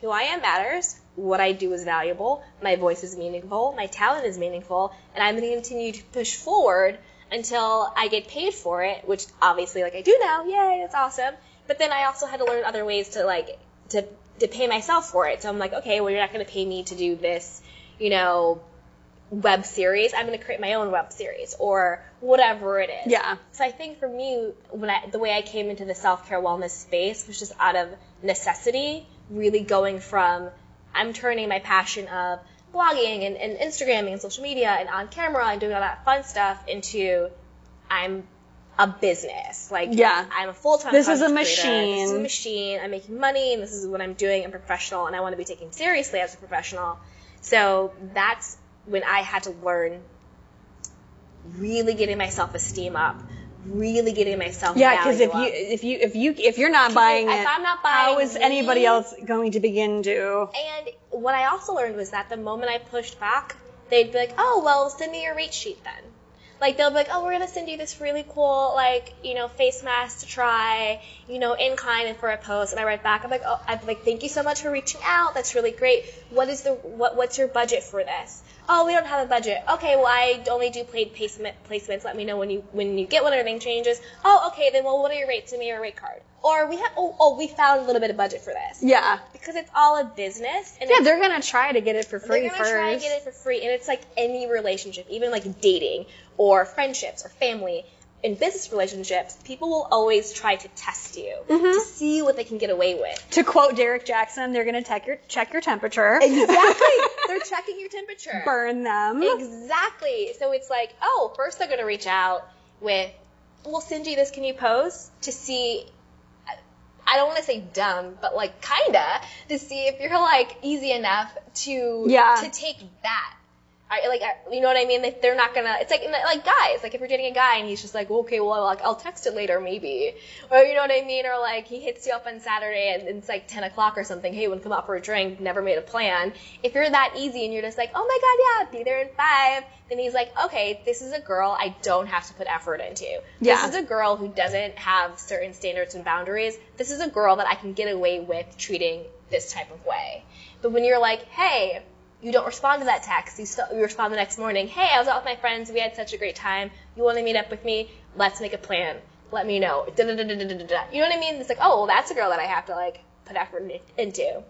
who I am matters. What I do is valuable. My voice is meaningful. My talent is meaningful, and I'm going to continue to push forward until I get paid for it. Which obviously, like I do now, yay, that's awesome. But then I also had to learn other ways to like to to pay myself for it. So I'm like, okay, well, you're not going to pay me to do this, you know, web series. I'm going to create my own web series or whatever it is. Yeah. So I think for me, when I, the way I came into the self care wellness space was just out of necessity, really going from I'm turning my passion of blogging and, and Instagramming and social media and on camera and doing all that fun stuff into I'm a business. Like Yeah. I'm a full time. This is a machine. This is a machine. machine. I'm making money and this is what I'm doing. I'm professional and I want to be taken seriously as a professional. So that's when I had to learn really getting my self esteem up, really getting myself Yeah, because if you up. if you if you if you're not buying if it, I'm not how buying is anybody else going to begin to? And what I also learned was that the moment I pushed back, they'd be like, "Oh, well, send me your rate sheet then." Like they'll be like, "Oh, we're gonna send you this really cool, like you know, face mask to try, you know, in kind and for a post." And I write back, I'm like, "Oh, I'm like, thank you so much for reaching out. That's really great. What is the what? What's your budget for this?" Oh, we don't have a budget. Okay, well, I only do paid placement placements. Let me know when you when you get one or anything changes. Oh, okay, then well, what are your rates? Send me your rate card. Or we have oh, oh we found a little bit of budget for this Yeah, because it's all a business and yeah, they're gonna try to get it for free they're gonna first. try and get it for free, and it's like any relationship, even like dating or friendships or family. In business relationships, people will always try to test you Mm-hmm. to see what they can get away with. to quote Derek Jackson, they're gonna check your check your temperature, Exactly, they're checking your temperature. burn them. Exactly. So it's like, oh, first they're gonna reach out with we'll send you this. Can you pose to see? I don't want to say dumb, but like kinda to see if you're like easy enough to Yeah. to take that. I, like I- you know what I mean? Like they're not gonna. It's like like guys. Like if you're dating a guy and he's just like, okay, well, like I'll text it later maybe, or you know what I mean? Or like he hits you up on Saturday and it's like 10 o'clock or something. Hey, want to come out for a drink? Never made a plan. If you're that easy and you're just like, oh my god, yeah, be there in five. Then he's like, okay, this is a girl I don't have to put effort into. Yeah. This is a girl who doesn't have certain standards and boundaries. This is a girl that I can get away with treating this type of way. But when you're like, hey, you don't respond to that text. You, still, you respond the next morning. Hey, I was out with my friends. We had such a great time. You want to meet up with me? Let's make a plan. Let me know. Da, da, da, da, da, da, da. You know what I mean? It's like, oh, well, that's a girl that I have to like put effort in- into.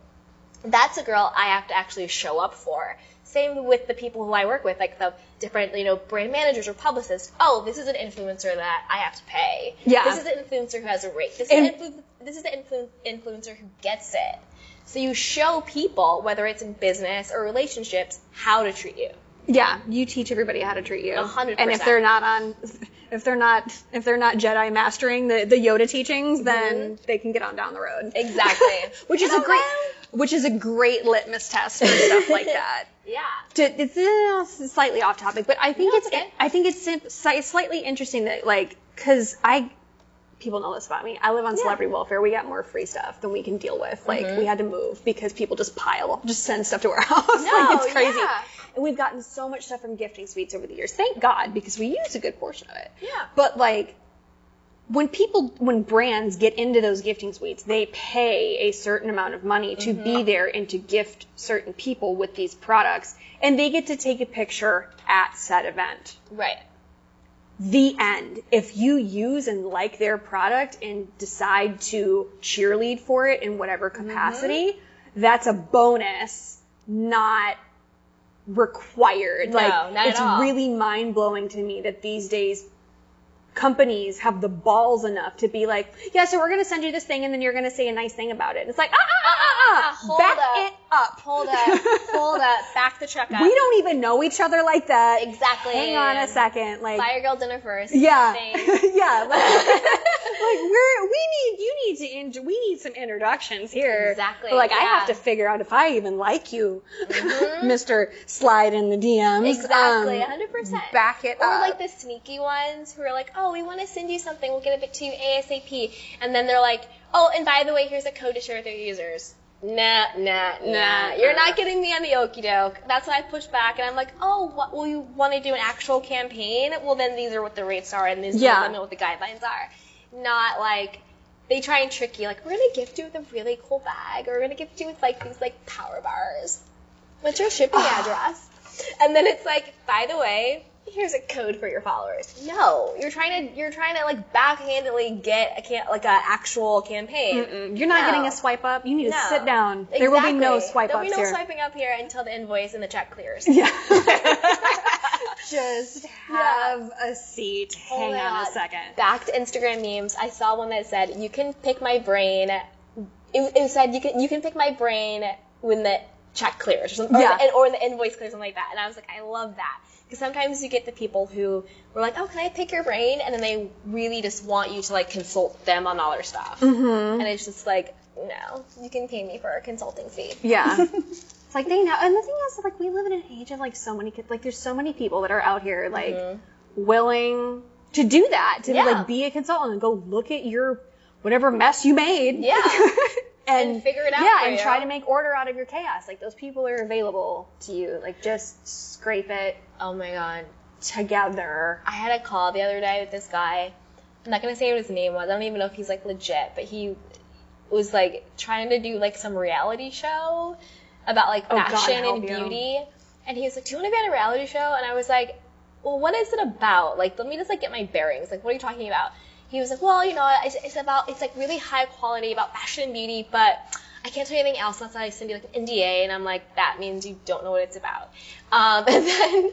That's a girl I have to actually show up for. Same with the people who I work with, like the different, you know, brand managers or publicists. Oh, this is an influencer that I have to pay. Yeah. This is an influencer who has a rate. This is an influ- this is the influ- influencer who gets it. So you show people, whether it's in business or relationships, how to treat you. Yeah, you teach everybody how to treat you. Hundred And if they're not on, if they're not, if they're not Jedi mastering the, the Yoda teachings, then they can get on down the road. Exactly. Which is a great, which is a great litmus test for stuff like that. Yeah. To, it's uh, slightly off topic, but I think No, it's, okay. I think it's slightly interesting that like, cause I, people know this about me. I live on celebrity welfare. We got more free stuff than we can deal with. Like Mm-hmm. we had to move because people just pile, just send stuff to our house. No, like it's crazy. yeah. And we've gotten so much stuff from gifting suites over the years. Thank God, because we use a good portion of it. Yeah. But like, when people, when brands get into those gifting suites, they pay a certain amount of money to Mm-hmm. be there and to gift certain people with these products. And they get to take a picture at said event. Right. The end. If you use and like their product and decide to cheerlead for it in whatever Mm-hmm. capacity, that's a bonus, not required. No, like it's all. really mind blowing to me that these days companies have the balls enough to be like, yeah, so we're gonna send you this thing and then you're gonna say a nice thing about it. And It's like, ah, ah, ah, ah, ah, Hold back up. it up. Hold up. Hold up. Back the truck up. We don't even know each other like that. Exactly. Hang on a second. Like, Buy your girl dinner first. yeah, yeah. Like, like we're we need you need to in, we need some introductions here. Exactly, But, like I yeah. Mm-hmm. have to figure out if I even like you, Mister Slide in the DMs. Exactly. Um, 100%. back it Or up. like the sneaky ones who are like, oh, we want to send you something. We'll get it to you ASAP. And then they're like, oh, and by the way, here's a code to share with your users. Nah, nah, nah. Nah. You're not getting me on the okie doke. That's why I push back and I'm like, oh, what, well, you want to do an actual campaign? Well, then these are what the rates are and these Yeah. are what the guidelines are. Not like, they try and trick you, like, we're going to gift you with a really cool bag or we're going to gift you with like these like power bars. What's your shipping ah. address? And then it's like, by the way, here's a code for your followers. No, you're trying to you're trying to like backhandedly get a can like a actual campaign. You're not No. getting a swipe up. You need to No. sit down. There will be no Exactly. swipe There'll ups be no here. swiping up here until the invoice and the check clears. Yeah. Just have a seat. Hang on a second. Back to Instagram memes. I saw one that said, "You can pick my brain." It, it said, "You can you can pick my brain when the check clears," or something, Yeah. or, the, or the invoice clears, something like that. And I was like, I love that because sometimes you get the people who were like, "Oh, can I pick your brain?" and then they really just want you to like consult them on all their stuff, mm-hmm. and it's just like, no, you can pay me for a consulting fee. Yeah. it's like they know. And the thing is, like, we live in an age of like so many kids. Like, there's so many people that are out here like willing to do that to Yeah. like be a consultant and go look at your whatever mess you made. Yeah. and, And figure it out Yeah, and you. try to make order out of your chaos. Like those people are available to you. Like just scrape it Oh my god. together. I had a call the other day with this guy. I'm not gonna say what his name was. I don't even know if he's like legit, but he was like trying to do like some reality show about like Oh, fashion help and you. beauty. And he was like, "Do you want to be on a reality show?" And I was like, "Well, what is it about? Like, let me just like get my bearings. Like, what are you talking about?" He was like, "Well, you know, it's, it's about it's like really high quality about fashion and beauty, but." I can't tell you anything else. That's why I send you like an NDA, and I'm like, that means you don't know what it's about. Um, and then,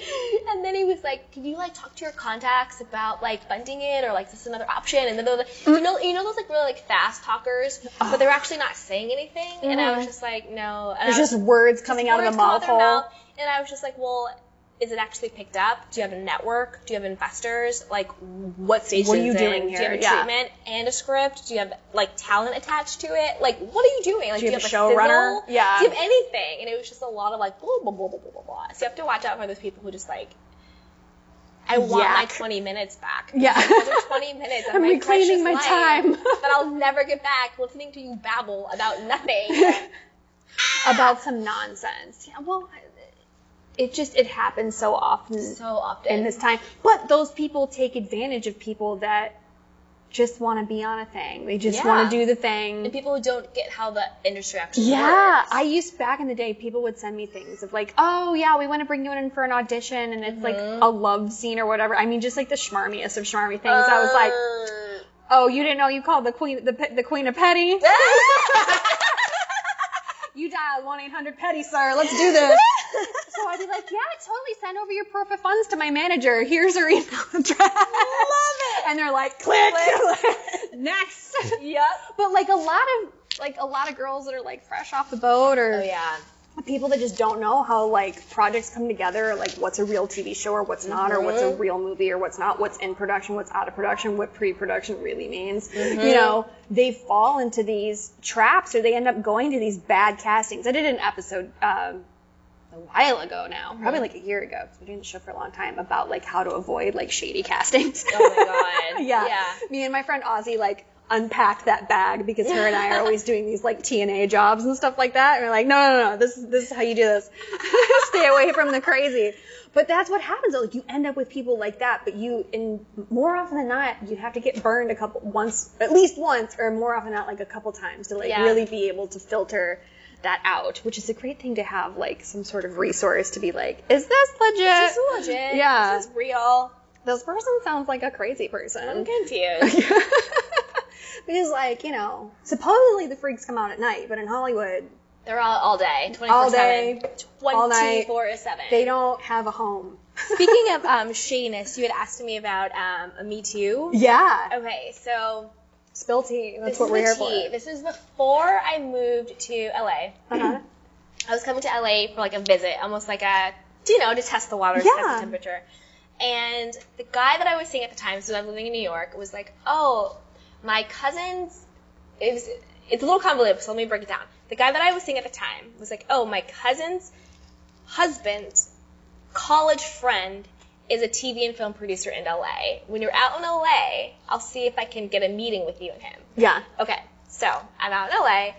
and then he was like, can you like talk to your contacts about like funding it, or like this is another option? And then like, you know, you know those like really like fast talkers, but they're actually not saying anything. And I was just like, no. And was just words coming out of the mouth mouth, And I was just like, well, is it actually picked up? Do you have a network? Do you have investors? Like, what stage What are you doing in? Do you here? have a Yeah. treatment and a script? Do you have like talent attached to it? Like, what are you doing? Like, Do you have a showrunner? Yeah. Do you have anything? And it was just a lot of like blah blah blah blah blah blah. blah. So you have to watch out for those people who just like. I want my 20 minutes back. Yeah. Are 20 minutes of I'm my reclaiming my time. that I'll never get back listening to you babble about nothing. about some nonsense. Yeah, well, it just it happens so often so often. in this time. But those people take advantage of people that just want to be on a thing. They just Yeah. want to do the thing. and people who don't get how the industry actually works. Yeah, works. I used back in the day. People would send me things of like, "Oh yeah, we want to bring you in for an audition," and it's like Mm-hmm. a love scene or whatever. I mean, just like the schmarmiest of schmarmy things. I was like, "Oh, you didn't know you called the queen the the queen of petty? you dialed one eight hundred petty, sir. Let's do this." so I'd be like, "Yeah, totally. Send over your proof of funds to my manager. Here's her email address." Love it. And they're like, click, "Click, next." yep. But like a lot of like a lot of girls that are like fresh off the boat or Oh yeah. People that just don't know how like projects come together, like what's a real TV show or what's not, or what's a mm-hmm. real movie or what's not, what's in production, what's out of production, what pre-production really means. Mm-hmm. You know, they fall into these traps or they end up going to these bad castings. I did an episode um, a while ago now, mm-hmm. probably like a year ago. 'cause I've been doing the show for a long time about like how to avoid like shady castings. Oh my god. yeah. Yeah. Me and my friend Ozzy like unpacked that bag because her and I are always doing these like TNA jobs and stuff like that. And we're like, no, no, no, this is this is how you do this. Stay away from the crazy. But that's what happens. Though. Like you end up with people like that, but you, in more often than not, you have to get burned a couple once, at least once, or more often than not, like a couple times to like Yeah. really be able to filter that out. Which is a great thing to have, like some sort of resource to be like, is this legit? Is This is legit. Yeah. is This real. This person sounds like a crazy person. I'm confused. because like you know supposedly the freaks come out at night but in hollywood They're all all day, 24 All day, 7. all night. 24 7. they don't have a home Speaking of um, shadiness, you had asked me about um, a Me Too. yeah Okay, so spill tea that's this what is we're here tea. for This is before I moved to LA. uh-huh. I was coming to LA for like a visit, almost like a, you know, to test the waters, Yeah. test the temperature. And the guy that I was seeing at the time, so I was living in New York, was like, oh, my cousin's, it was, it's a little convoluted, so let me break it down. The guy that I was seeing at the time was like, oh, my cousin's husband's college friend is a TV and film producer in LA. When you're out in LA, I'll see if I can get a meeting with you and him. yeah Okay, so I'm out in LA.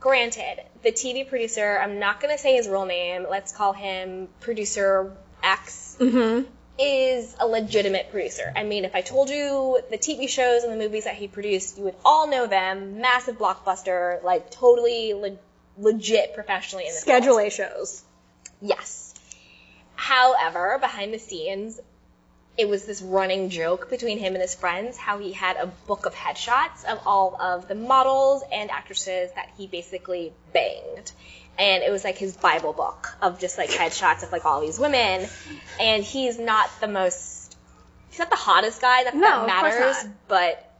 Granted, the TV producer, I'm not going to say his real name, let's call him producer X, mm-hmm. Is a legitimate producer. I mean, if I told you the TV shows and the movies that he produced, you would all know them. Massive blockbuster, like totally le- legit professionally in the schedule a shows Yes. However, behind the scenes, it was this running joke between him and his friends how he had a book of headshots of all of the models and actresses that he basically banged. And it was like his Bible book of just like headshots of like all these women. And he's not the most, he's not the hottest guy that, No, that matters, but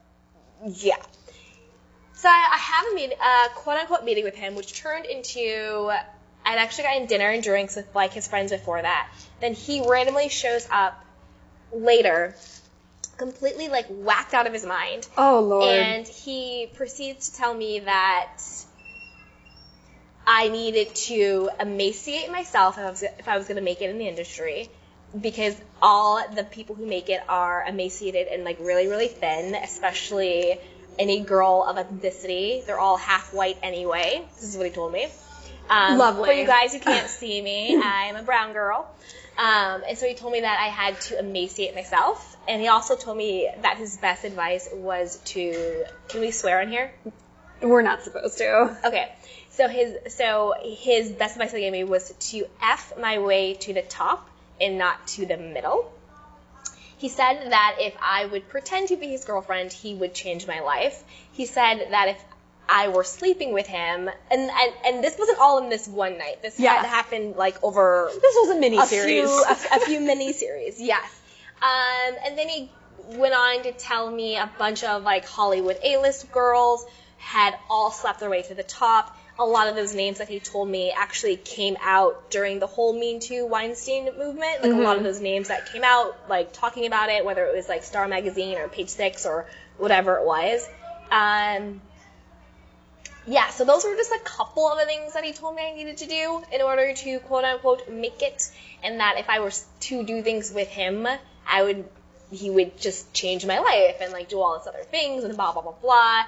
yeah. So I, I have a meet, uh, quote unquote meeting with him, which turned into I'd actually gotten dinner and drinks with like his friends before that. Then he randomly shows up later, completely like whacked out of his mind, oh lord and he proceeds to tell me that I needed to emaciate myself if I was, if I was going to make it in the industry. Because all the people who make it are emaciated and like really, really thin, especially any girl of ethnicity. They're all half white anyway. This is what he told me. Um, Lovely. For you guys who can't see me, I'm a brown girl. Um, and so he told me that I had to emaciate myself. And he also told me that his best advice was to, can we swear on here? we're not supposed to Okay. So his so his best advice he gave me was to f my way to the top and not to the middle. He said that if I would pretend to be his girlfriend, he would change my life. He said that if I were sleeping with him, and and, and this wasn't all in this one night. This Yeah. had happened like over this was a mini a series few, a, a few mini series, yes. Um, and then he went on to tell me a bunch of like Hollywood A-list girls had all slept their way to the top. A lot of those names that he told me actually came out during the whole Me Too Weinstein movement. Like a lot of those names that came out, like talking about it, whether it was like Star Magazine or Page Six or whatever it was. Um, yeah, so those were just a couple of the things that he told me I needed to do in order to quote unquote make it, and that if I were to do things with him, I would he would just change my life and like do all this other things and blah blah blah blah.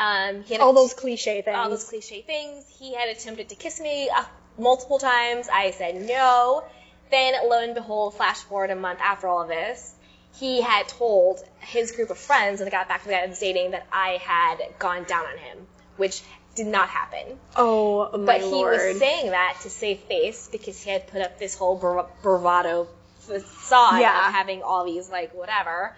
Um, he had All those cliche things. all those cliche things. He had attempted to kiss me uh, multiple times. I said no. Then, lo and behold, flash forward a month after all of this, he had told his group of friends, and I got back to the guy I was dating, that I had gone down on him, which did not happen. oh my But he lord. was saying that to save face because he had put up this whole bra- bravado facade Yeah. of having all these like whatever.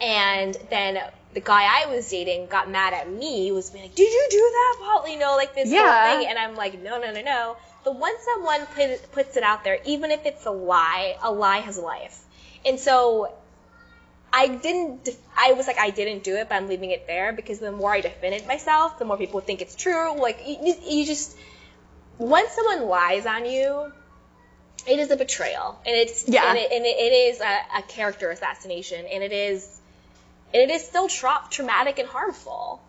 And then the guy I was dating got mad at me, was being like, "Did you do that, Paul?" You know, like this Yeah. whole thing. And I'm like, "No, no, no, no." But once someone put, puts it out there, even if it's a lie, a lie has life. And so I didn't. I was like, I didn't do it, but I'm leaving it there because the more I defended myself, the more people think it's true. Like you, you- just once someone lies on you, it is a betrayal, and it's Yeah. and it, and it, it is a, a character assassination, and it is and it is still tra- traumatic and harmful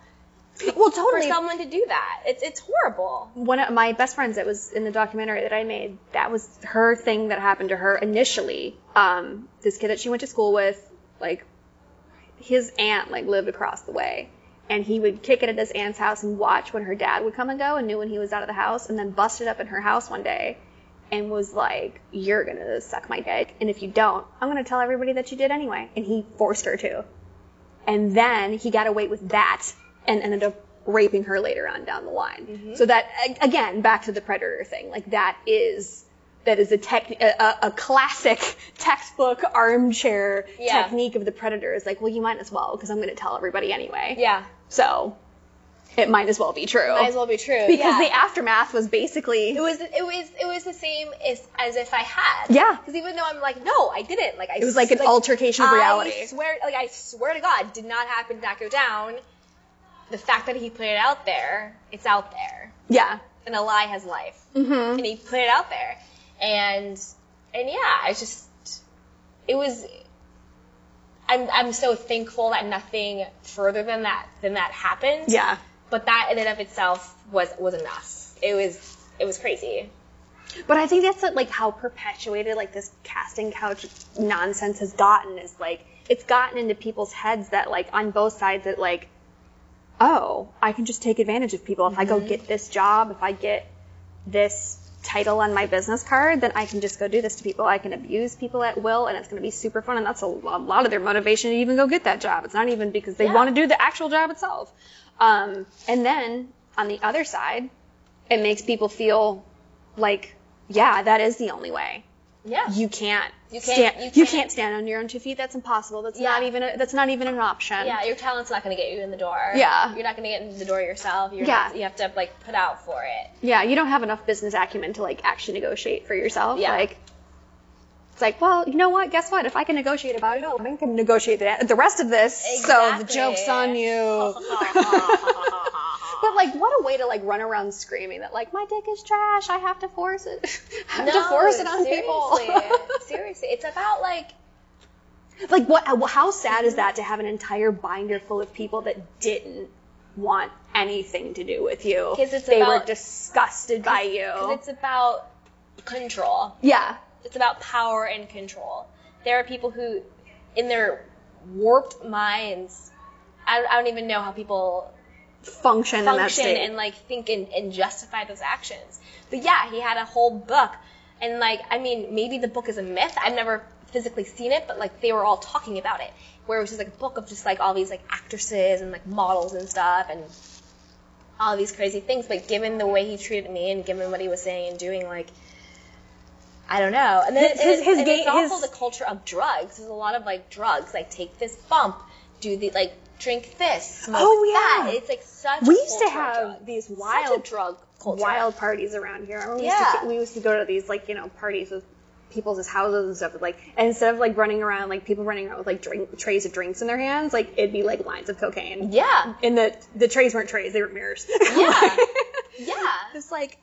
well, totally. for someone to do that. It's it's horrible. one of my best friends that was in the documentary that I made, that was her thing that happened to her initially. Um, this kid that she went to school with, like, his aunt, like, lived across the way. And he would kick it at his aunt's house and watch when her dad would come and go and knew when he was out of the house and then busted up in her house one day and was like, You're gonna suck my dick. And if you don't, I'm gonna tell everybody that you did anyway. And he forced her to. And then he got away with that and ended up raping her later on down the line. Mm-hmm. So that again, back to the predator thing, like that is that is a tech a, a- a classic textbook armchair Yeah. technique of the predator. Is like, well, you might as well because I'm going to tell everybody anyway. Yeah, So it might as well be true. might as well be true. because yeah. the aftermath was basically It was it was it was the same as as if I had. Yeah. Because even though I'm like, no, I didn't. Like I. It was like an altercation of reality. I swear, like I swear to God, did not happen. Did not go down. The fact that he put it out there, it's out there, yeah. and a lie has life. Mm-hmm. And he put it out there, and and yeah, I just it was. I'm I'm so thankful that nothing further than that than that happened Yeah. But that in and of itself was was enough. It was it was crazy. But I think that's like how perpetuated like this casting couch nonsense has gotten is like it's gotten into people's heads that like on both sides that like oh I can just take advantage of people if I go mm-hmm. get this job if I get this title on my business card then I can just go do this to people I can abuse people at will and it's going to be super fun and that's a lot of their motivation to even go get that job it's not even because they Yeah. want to do the actual job itself um, and then on the other side it makes people feel like yeah, that is the only way. Yeah. You can't. You stand, can't- you you can't- can't stand on your own two feet. That's impossible. That's not even. A, that's not even an option. yeah, your talent's not going to get you in the door. Yeah. You're not going to get in the door yourself. You're Yeah. not, you have to like put out for it. Yeah, you don't have enough business acumen to like actually negotiate for yourself. Yeah. Like, it's like, well, you know what? Guess what? If I can negotiate about it, oh, I can negotiate the, the rest of this. So the joke's on you. But like, what a way to like run around screaming that like my dick is trash. I have to force it. I have to force it on people. seriously. seriously, it's about like like what? How sad is that to have an entire binder full of people that didn't want anything to do with you? 'Cause it's they were disgusted by because you. it's about control. Yeah, It's about power and control. There are people who, in their warped minds, I, I don't even know how people function, in that function and like think and, and justify those actions. But yeah, he had a whole book, and like I mean, maybe the book is a myth. I've never physically seen it, but like they were all talking about it, where it was just like a book of just like all these like actresses and like models and stuff and all these crazy things. But given the way he treated me and given what he was saying and doing, like. I don't know, and then His- his- it's, his and it's also the culture of drugs. There's a lot of like drugs, like take this bump, do the like drink this, smoke Oh, yeah. that. It's like such. we used to have these wild drug culture. wild parties around here. I we, Yeah. used to, we used to go to these like you know parties with people's houses and stuff. Like and instead of like running around like people running around with like drink trays of drinks in their hands, like it'd be like lines of cocaine. Yeah. And the the trays weren't trays; they were mirrors. Yeah. Yeah. It's like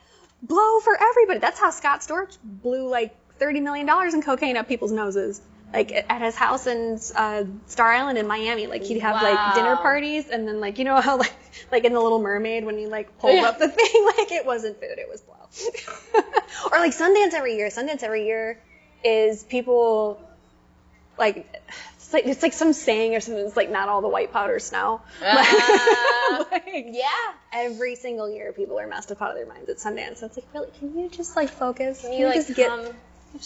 blow for everybody. That's how Scott Storch blew like thirty million dollars in cocaine up people's noses. Like at his house in uh, Star Island in Miami, like he'd have like dinner parties, and then like you know how like like in the Little Mermaid when he like pulled Yeah. up the thing, like it wasn't food, it was blow. or like Sundance every year. Sundance every year is people like like it's like some saying or something. It's like not all the white powder snow. Ah. Like, Yeah. every single year people are messed up out of their minds at Sundance. So it's like, really, can you just like focus? Can You like just get calm,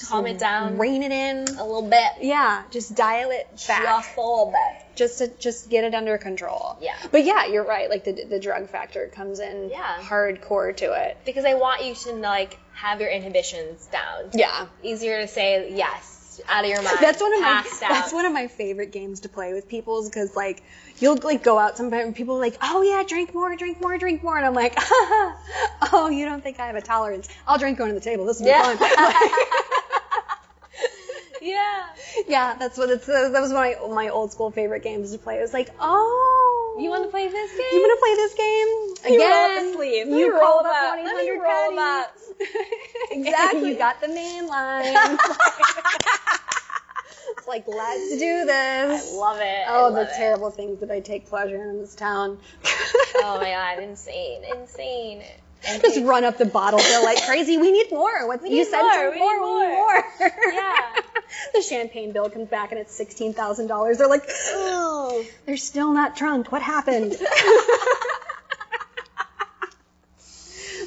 calm it down rein it in? a little bit. Yeah, just dial it back. Just a little bit. Just to just get it under control. Yeah. But yeah, you're right. Like the the drug factor comes in Yeah. hardcore to it. Because I want you to like have your inhibitions down. Yeah. Easier to say yes out of your mind. That's one of my out. that's one of my favorite games to play with people because like you'll like go out sometimes and people are like oh yeah drink more drink more drink more and I'm like oh you don't think I have a tolerance I'll drink going to the table this will be Yeah. fun yeah. yeah that's what it's that was one of my, my old school favorite games to play it was like oh You want to play this game? you want to play this game Again, You roll up the sleeves. You roll up up. 1 Let me 800 roll up. exactly you got the main line it's like let's do this I love it. Oh, I the it. terrible things that I take pleasure in in this town. Oh my god, insane, insane. Just run up the bottle bill like crazy. We need more. What you need said more, we more. need We need more. more. Yeah. the champagne bill comes back and it's sixteen thousand dollars. They're like, oh, they're still not drunk. What happened?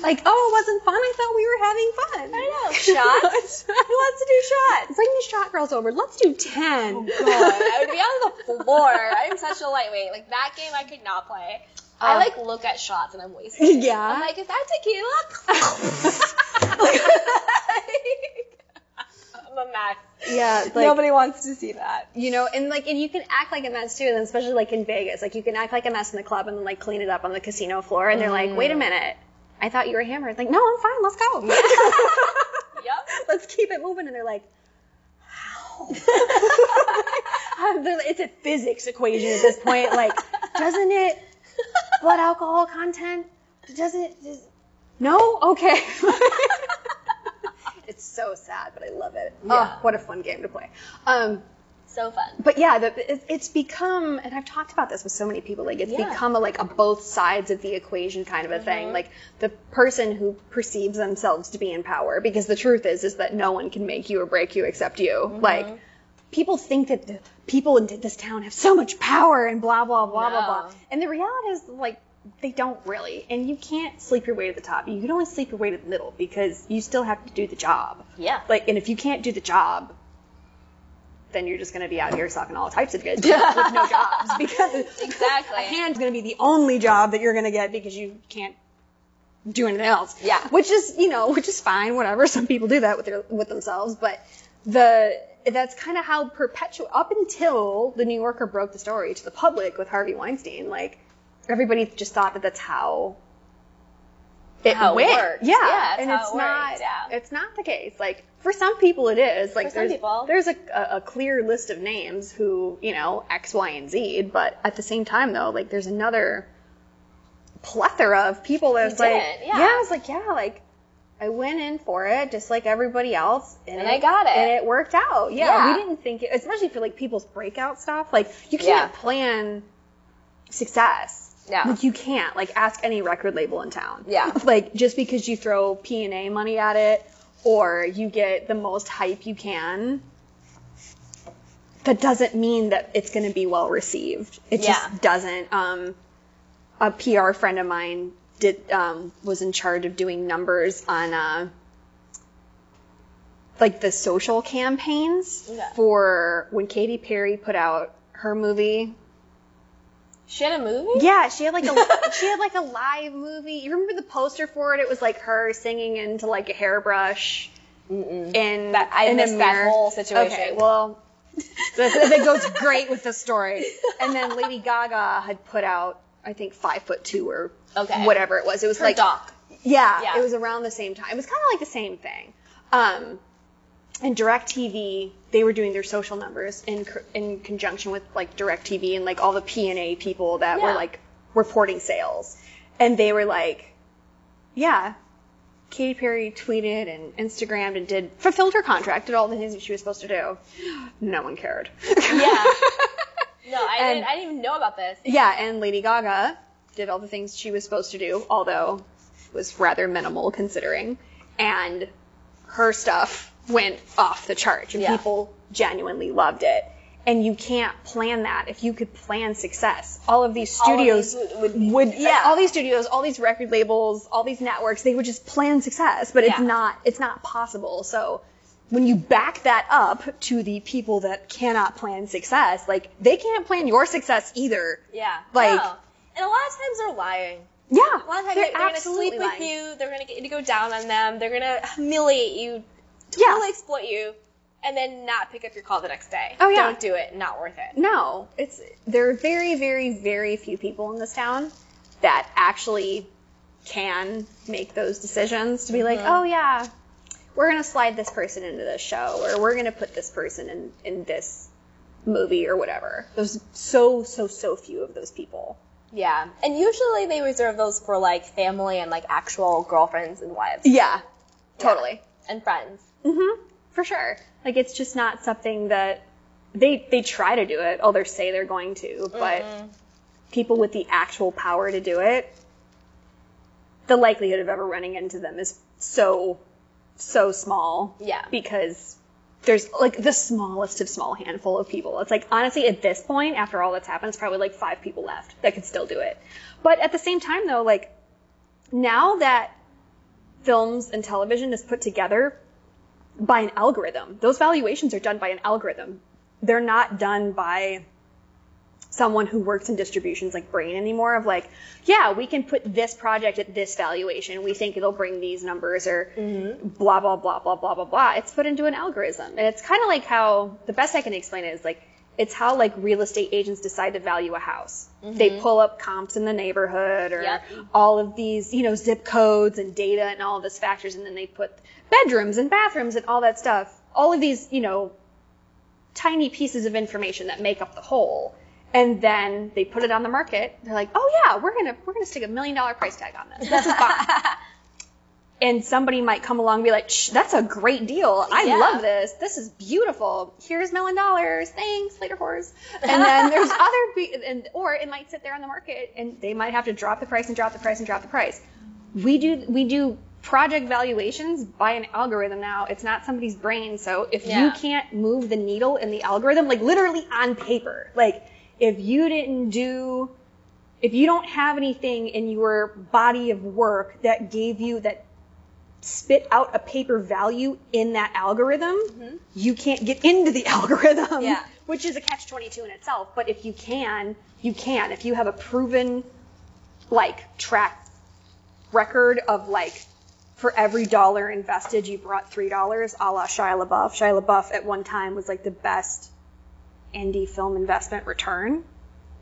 like, oh, it wasn't fun. I thought we were having fun. I know. Shots? Let's do shots. Bring the shot girls over. Let's do ten. Oh God, I would be on the floor. I'm such a lightweight. Like that game, I could not play. I Uh, like look at shots and I'm wasted. Yeah. I'm like, is that tequila? I'm a mess. Yeah, like, Nobody wants to see that. you know, and like, and you can act like a mess too, and especially like in Vegas, like you can act like a mess in the club and then like clean it up on the casino floor, and they're like, mm. wait a minute, I thought you were hammered. Like, no, I'm fine. Let's go. Yep. Let's keep it moving. And they're like, how? It's a physics equation at this point. Like, doesn't it blood alcohol content? Doesn't does, no? Okay. So sad, but I love it. Yeah. Oh, what a fun game to play. Um, So fun. but yeah, the, it, it's become, and I've talked about this with so many people. Like it's Yeah. become a like a both sides of the equation kind of a thing. Like the person who perceives themselves to be in power, because the truth is, is that no one can make you or break you except you. Like people think that the people in this town have so much power and blah blah blah blah blah. And the reality is like they don't really. And you can't sleep your way to the top. You can only sleep your way to the middle because you still have to do the job. Yeah. Like, and if you can't do the job, then you're just going to be out here sucking all types of good with no jobs because Exactly. a hand's going to be the only job that you're going to get because you can't do anything else. Yeah. Which is, you know, which is fine, whatever. Some people do that with their with themselves, but the that's kind of how perpetual up until the New Yorker broke the story to the public with Harvey Weinstein, like everybody just thought that that's how it How it went. worked. Yeah, Yeah, and it's it not. yeah. It's not the case. Like for some people, it is. Like For there's people. there's a, a, clear list of names who you know X, Y, and Z. But at the same time, though, like there's another plethora of people that's like, didn't, yeah. it's like yeah, like I went in for it just like everybody else, and, And I got it. and it worked out. Yeah, Yeah. we didn't think it, especially for like people's breakout stuff. Like you can't Yeah. plan success. Yeah. Like you can't. Like ask any record label in town. Yeah. Like just because you throw P and A money at it or you get the most hype you can, that doesn't mean that it's going to be well received. It Yeah. just doesn't. Um, a PR friend of mine did um, was in charge of doing numbers on uh, like the social campaigns Yeah. for when Katy Perry put out her movie She had a movie? yeah, she had like a she had like a live movie. You remember the poster for it? It was like her singing into like a hairbrush. In That- I in missed that whole situation. Okay, well, that, that goes great with the story. And then Lady Gaga had put out, I think, five foot two or Okay. whatever it was. It was Her like doc. yeah, Yeah. it was around the same time. It was kind of like the same thing. Um, and DirecTV, they were doing their social numbers in in conjunction with like DirecTV and like all the P and A people that were like reporting sales, and they were like, yeah, Katy Perry tweeted and Instagrammed and did fulfilled her contract, did all the things that she was supposed to do. No one cared. Yeah. No, I And- didn't. I didn't even know about this. yeah, and Lady Gaga did all the things she was supposed to do, although was rather minimal considering. And her stuff went off the charts, and Yeah. people genuinely loved it. And you can't plan that. If you could plan success, all of these All of studios these would- would- would, yeah. all these studios, all these record labels, all these networks, they would just plan success, but it's not, it's not possible. So when you back that up to the people that cannot plan success, like they can't plan your success either. Yeah. Like- no. and a lot of times they're lying. Yeah, A lot of times they're they're, they're gonna absolutely sleep with you. They're gonna get you to go down on them. They're gonna humiliate you, totally Yeah. exploit you, and then not pick up your call the next day. Oh, yeah. Don't do it. Not worth it. No, it's there are very, very, very few people in this town that actually can make those decisions to be like, mm-hmm. oh yeah, we're gonna slide this person into this show, or we're gonna put this person in in this movie or whatever. There's so, so, so few of those people. Yeah. And usually they reserve those for like family and like actual girlfriends and wives Yeah, totally. and friends. Mm-hmm. For sure. Like it's just not something that they they try to do it. Oh, they say they're going to, but people with the actual power to do it, the likelihood of ever running into them is so so small. Yeah. Because there's like the smallest of small handful of people. It's like honestly at this point, after all that's happened, it's probably like five people left that could still do it. But at the same time though, like now that films and television is put together by an algorithm. Those valuations are done by an algorithm. They're not done by someone who works in distributions like Brain anymore of like, yeah, we can put this project at this valuation. We think it'll bring these numbers or mm-hmm. blah, blah, blah, blah, blah, blah, blah. It's put into an algorithm. And it's kind of like how, the best I can explain it is like, it's how like real estate agents decide to value a house. Mm-hmm. They pull up comps in the neighborhood or Yep. all of these, you know, zip codes and data and all of this factors, and then they put bedrooms and bathrooms and all that stuff. All of these, you know, tiny pieces of information that make up the whole. And then they put it on the market. They're like, oh yeah, we're gonna we're gonna stick a million dollar price tag on this. This is fine. and somebody might come along and be like, Shh, that's a great deal. I Yeah. love this. This is beautiful. Here's a million dollars. Thanks, later whores. And then there's other, be- and or it might sit there on the market and they might have to drop the price and drop the price and drop the price. We do we do project valuations by an algorithm now. It's not somebody's brain. So if you can't move the needle in the algorithm, like literally on paper, like if you didn't do if you don't have anything in your body of work that gave you that spit out a paper value in that algorithm, mm-hmm. you can't get into the algorithm. Yeah. Which is a catch 22 in itself. But if you can, you can. If you have a proven, like, track record of, like, for every dollar invested, you brought $3, a la Shia LaBeouf. Shia LaBeouf at one time was, like, the best indie film investment return.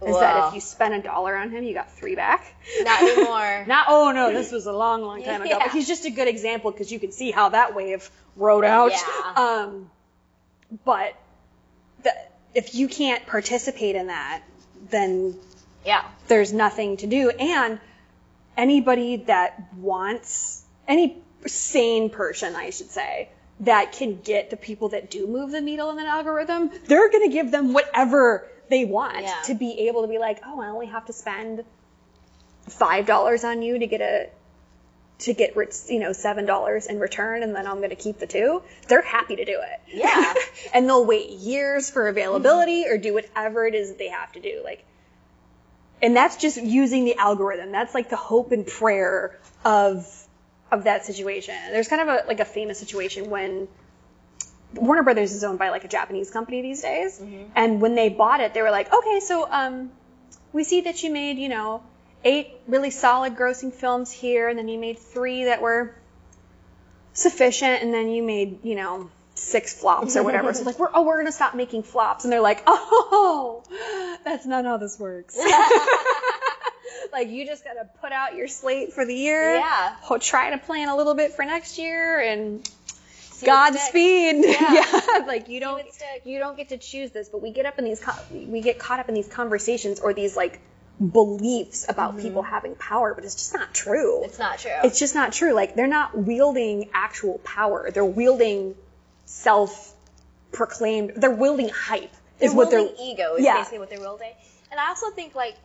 Is that if you spent a dollar on him, you got three back? Not anymore. Not, oh no, this was a long, long time ago. Yeah. But he's just a good example because you can see how that wave rode out. Yeah. Um, but the, if you can't participate in that, then yeah. there's nothing to do. And anybody that wants, any sane person, I should say, that can get the people that do move the needle in an algorithm, they're going to give them whatever they want Yeah. to be able to be like, oh, I only have to spend five dollars on you to get a to get you know seven dollars in return and then i'm going to keep the two they're happy to do it Yeah. and they'll wait years for availability or do whatever it is that they have to do like and that's just using the algorithm that's like the hope and prayer of of that situation there's kind of a like a famous situation when Warner Brothers is owned by like a Japanese company these days, and when they bought it, they were like, okay, so um, we see that you made you know eight really solid grossing films here, and then you made three that were sufficient, and then you made you know six flops or whatever. so like, we're oh, we're gonna stop making flops, and they're like, oh, that's not how this works. like you just gotta put out your slate for the year. Yeah. ho- Try to plan a little bit for next year, and See. Godspeed. Yeah. Yeah. like you don't you don't get to choose this, but we get up in these co- we get caught up in these conversations or these like beliefs about mm-hmm. people having power, but it's just not true. It's not true. It's just not true. Like they're not wielding actual power. They're wielding self-proclaimed. They're wielding hype. they're is what wielding they're ego is Yeah. basically what they're wielding. And I also think like,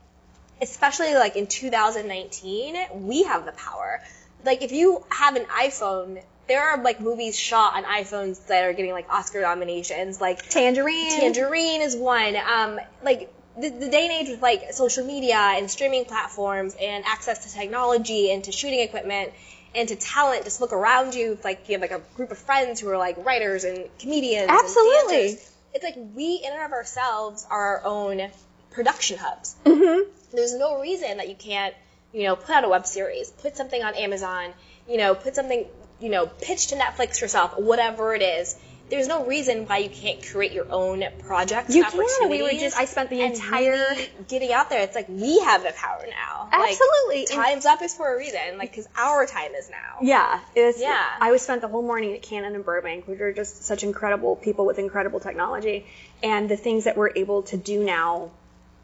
especially like in 2019, we have the power. Like if you have an iPhone, there are like movies shot on iPhones that are getting like Oscar nominations. Like Tangerine. Tangerine is one. Um, like the, the day and age with like social media and streaming platforms and access to technology and to shooting equipment and to talent, just look around you. Like you have like a group of friends who are like writers and comedians. Absolutely. dancers. It's like we in and of ourselves are our own production hubs. Mm-hmm. There's no reason that you can't, you know, put out a web series, put something on Amazon, you know, put something, you know, pitch to Netflix yourself, whatever it is. There's no reason why you can't create your own projects. You can. We were just- I spent the entire- really getting out there. It's like we have the power now. Absolutely. Like, time's up is for a reason. Like, because our time is now. Yeah, it's, Yeah. I was spent the whole morning at Canon and Burbank, which are just such incredible people with incredible technology, and the things that we're able to do now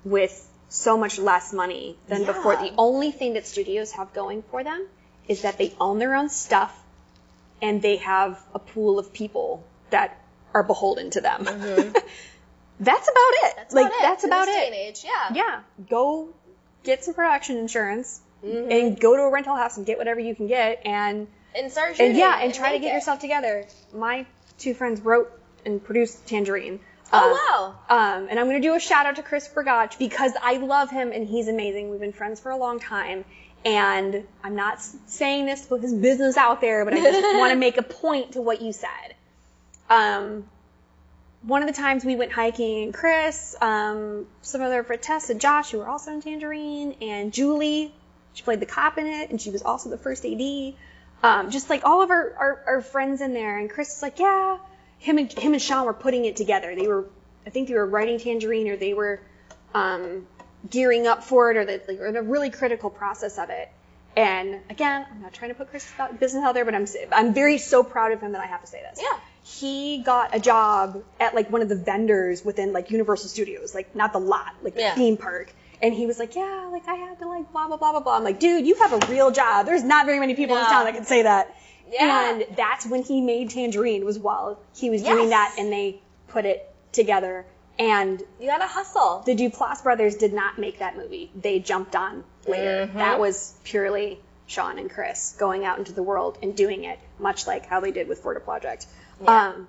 with so much less money than before. The only thing that studios have going for them is that they own their own stuff, and they have a pool of people that are beholden to them. that's about it. That's like about it. that's about it. and age, yeah. Yeah, go get some production insurance. Mm-hmm. And go to a rental house and get whatever you can get, and And start shooting. and yeah, and try to get it. yourself together. My two friends wrote and produced Tangerine. Oh Um, Um, and I'm going to do a shout out to Chris Bergoch because I love him and he's amazing. We've been friends for a long time. And I'm not saying this to put his business out there, but I just want to make a point to what you said. Um, one of the times we went hiking, and Chris, um, some other for Tess and Josh, who were also in Tangerine, and Julie, she played the cop in it, and she was also the first AD. Um, just like all of our, our, our friends in there, and Chris is like, yeah, him and him and Sean were putting it together. They were, I think they were writing Tangerine, or they were um, gearing up for it, or they, were in a really critical process of it. And again, I'm not trying to put Chris' business out there, but I'm I'm very so proud of him that I have to say this. Yeah. He got a job at like one of the vendors within like Universal Studios, like not the lot, like the Yeah. theme park. And he was like, yeah, like I had to like blah blah blah blah blah. I'm like, dude, you have a real job. There's not very many people in this town that can say that. Yeah. And that's when he made Tangerine was while he was doing that, and they put it together. And You gotta hustle. the Duplass brothers did not make that movie. They jumped on later. Mm-hmm. That was purely Sean and Chris going out into the world and doing it, much like how they did with Florida Project. Um,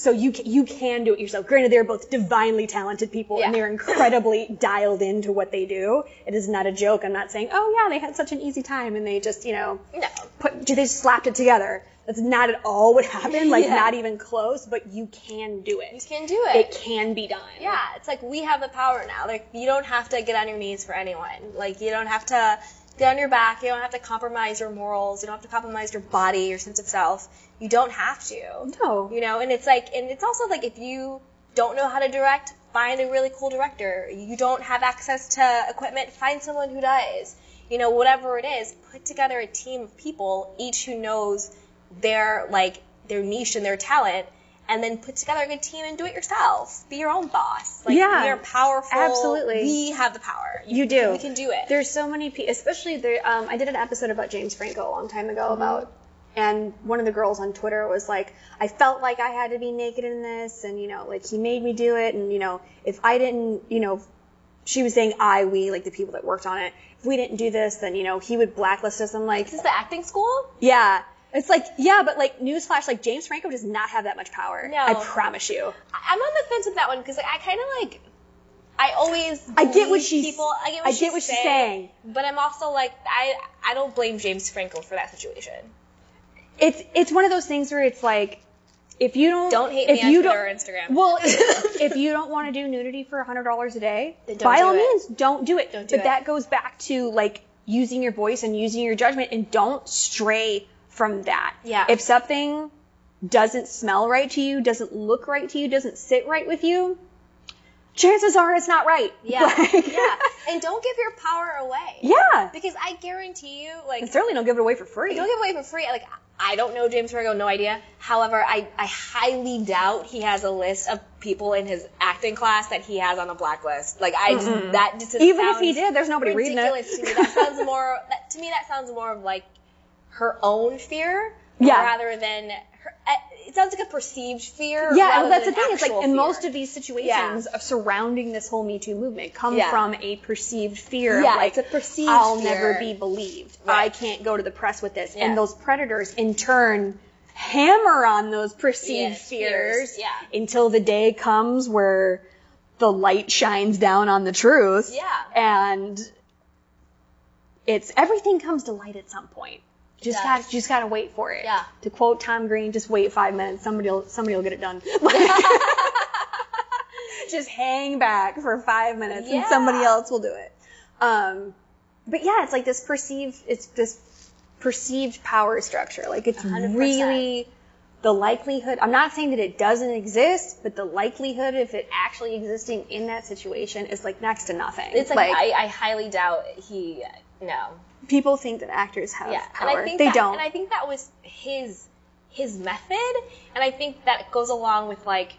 so you you can do it yourself. Granted, they're both divinely talented people and they're incredibly dialed into what they do. It is not a joke. I'm not saying, oh yeah, they had such an easy time and they just you know No. put they just slapped it together. That's not at all what happened. Like Yeah. not even close. But you can do it. You can do it. It can be done. Yeah, it's like we have the power now. Like you don't have to get on your knees for anyone. Like you don't have to get on your back. You don't have to compromise your morals. You don't have to compromise your body, your sense of self. You don't have to. No. You know, and it's like, and it's also like if you don't know how to direct, find a really cool director. You don't have access to equipment, find someone who does. You know, whatever it is, put together a team of people, each who knows their like their niche and their talent, and then put together a good team and do it yourself. Be your own boss. Like Yeah, we are powerful. absolutely. we have the power. You do. We can do it. There's so many people, especially there. Um, I did an episode about James Franco a long time ago Mm-hmm. about, and one of the girls on Twitter was like, I felt like I had to be naked in this, and you know, like he made me do it, and you know, if I didn't, you know, she was saying I, we, like the people that worked on it, if we didn't do this, then you know, he would blacklist us. I'm like, Is this the acting school? yeah. It's like, yeah, but like, newsflash, like James Franco does not have that much power. No. I promise you. I'm on the fence with that one because like, I kind of like. I always I get what she's- people. I get what, I she's, get what she's saying, saying. But I'm also like I I don't blame James Franco for that situation. it's it's one of those things where it's like if you don't Don't hate if me on you Twitter don't or Instagram. well if you don't want to do nudity for hundred dollars a day Then don't by do all it. means don't do it Don't do but it. that goes back to like using your voice and using your judgment and don't stray from that Yeah. if something doesn't smell right to you doesn't look right to you doesn't sit right with you chances are it's not right Yeah, Like- yeah, and don't give your power away. yeah because I guarantee you, like and certainly don't give it away for free don't give away for free. Like I don't know James Franco, no idea. However, I, I highly doubt he has a list of people in his acting class that he has on a blacklist. Like I just that just Even if he did, there's nobody reading it. ridiculous to me. That sounds more that, to me that sounds more of like her own fear Yeah. rather than her, uh, it sounds like a perceived fear. Yeah, that's the thing. It's like in fear. most of these situations of surrounding this whole Me Too movement come Yeah. from a perceived fear Yeah, like it's a perceived I'll fear. never be believed. Right. I can't go to the press with this. Yeah. And those predators in turn hammer on those perceived Yes, fears, fears, yeah. until the day comes where the light shines down on the truth. Yeah. And it's everything comes to light at some point. Just does. got just gotta wait for it. Yeah. To quote Tom Green, just wait five minutes. Somebody'll somebody will get it done. just hang back for five minutes and somebody else will do it. Um, but yeah, it's like this perceived, it's this perceived power structure. Like it's 100%. really the likelihood. I'm not saying that it doesn't exist, but the likelihood of it actually existing in that situation is like next to nothing. It's like, I, I highly doubt he no. People think that actors have Yeah, power. and I think they that, don't. And I think that was his his method, and I think that goes along with like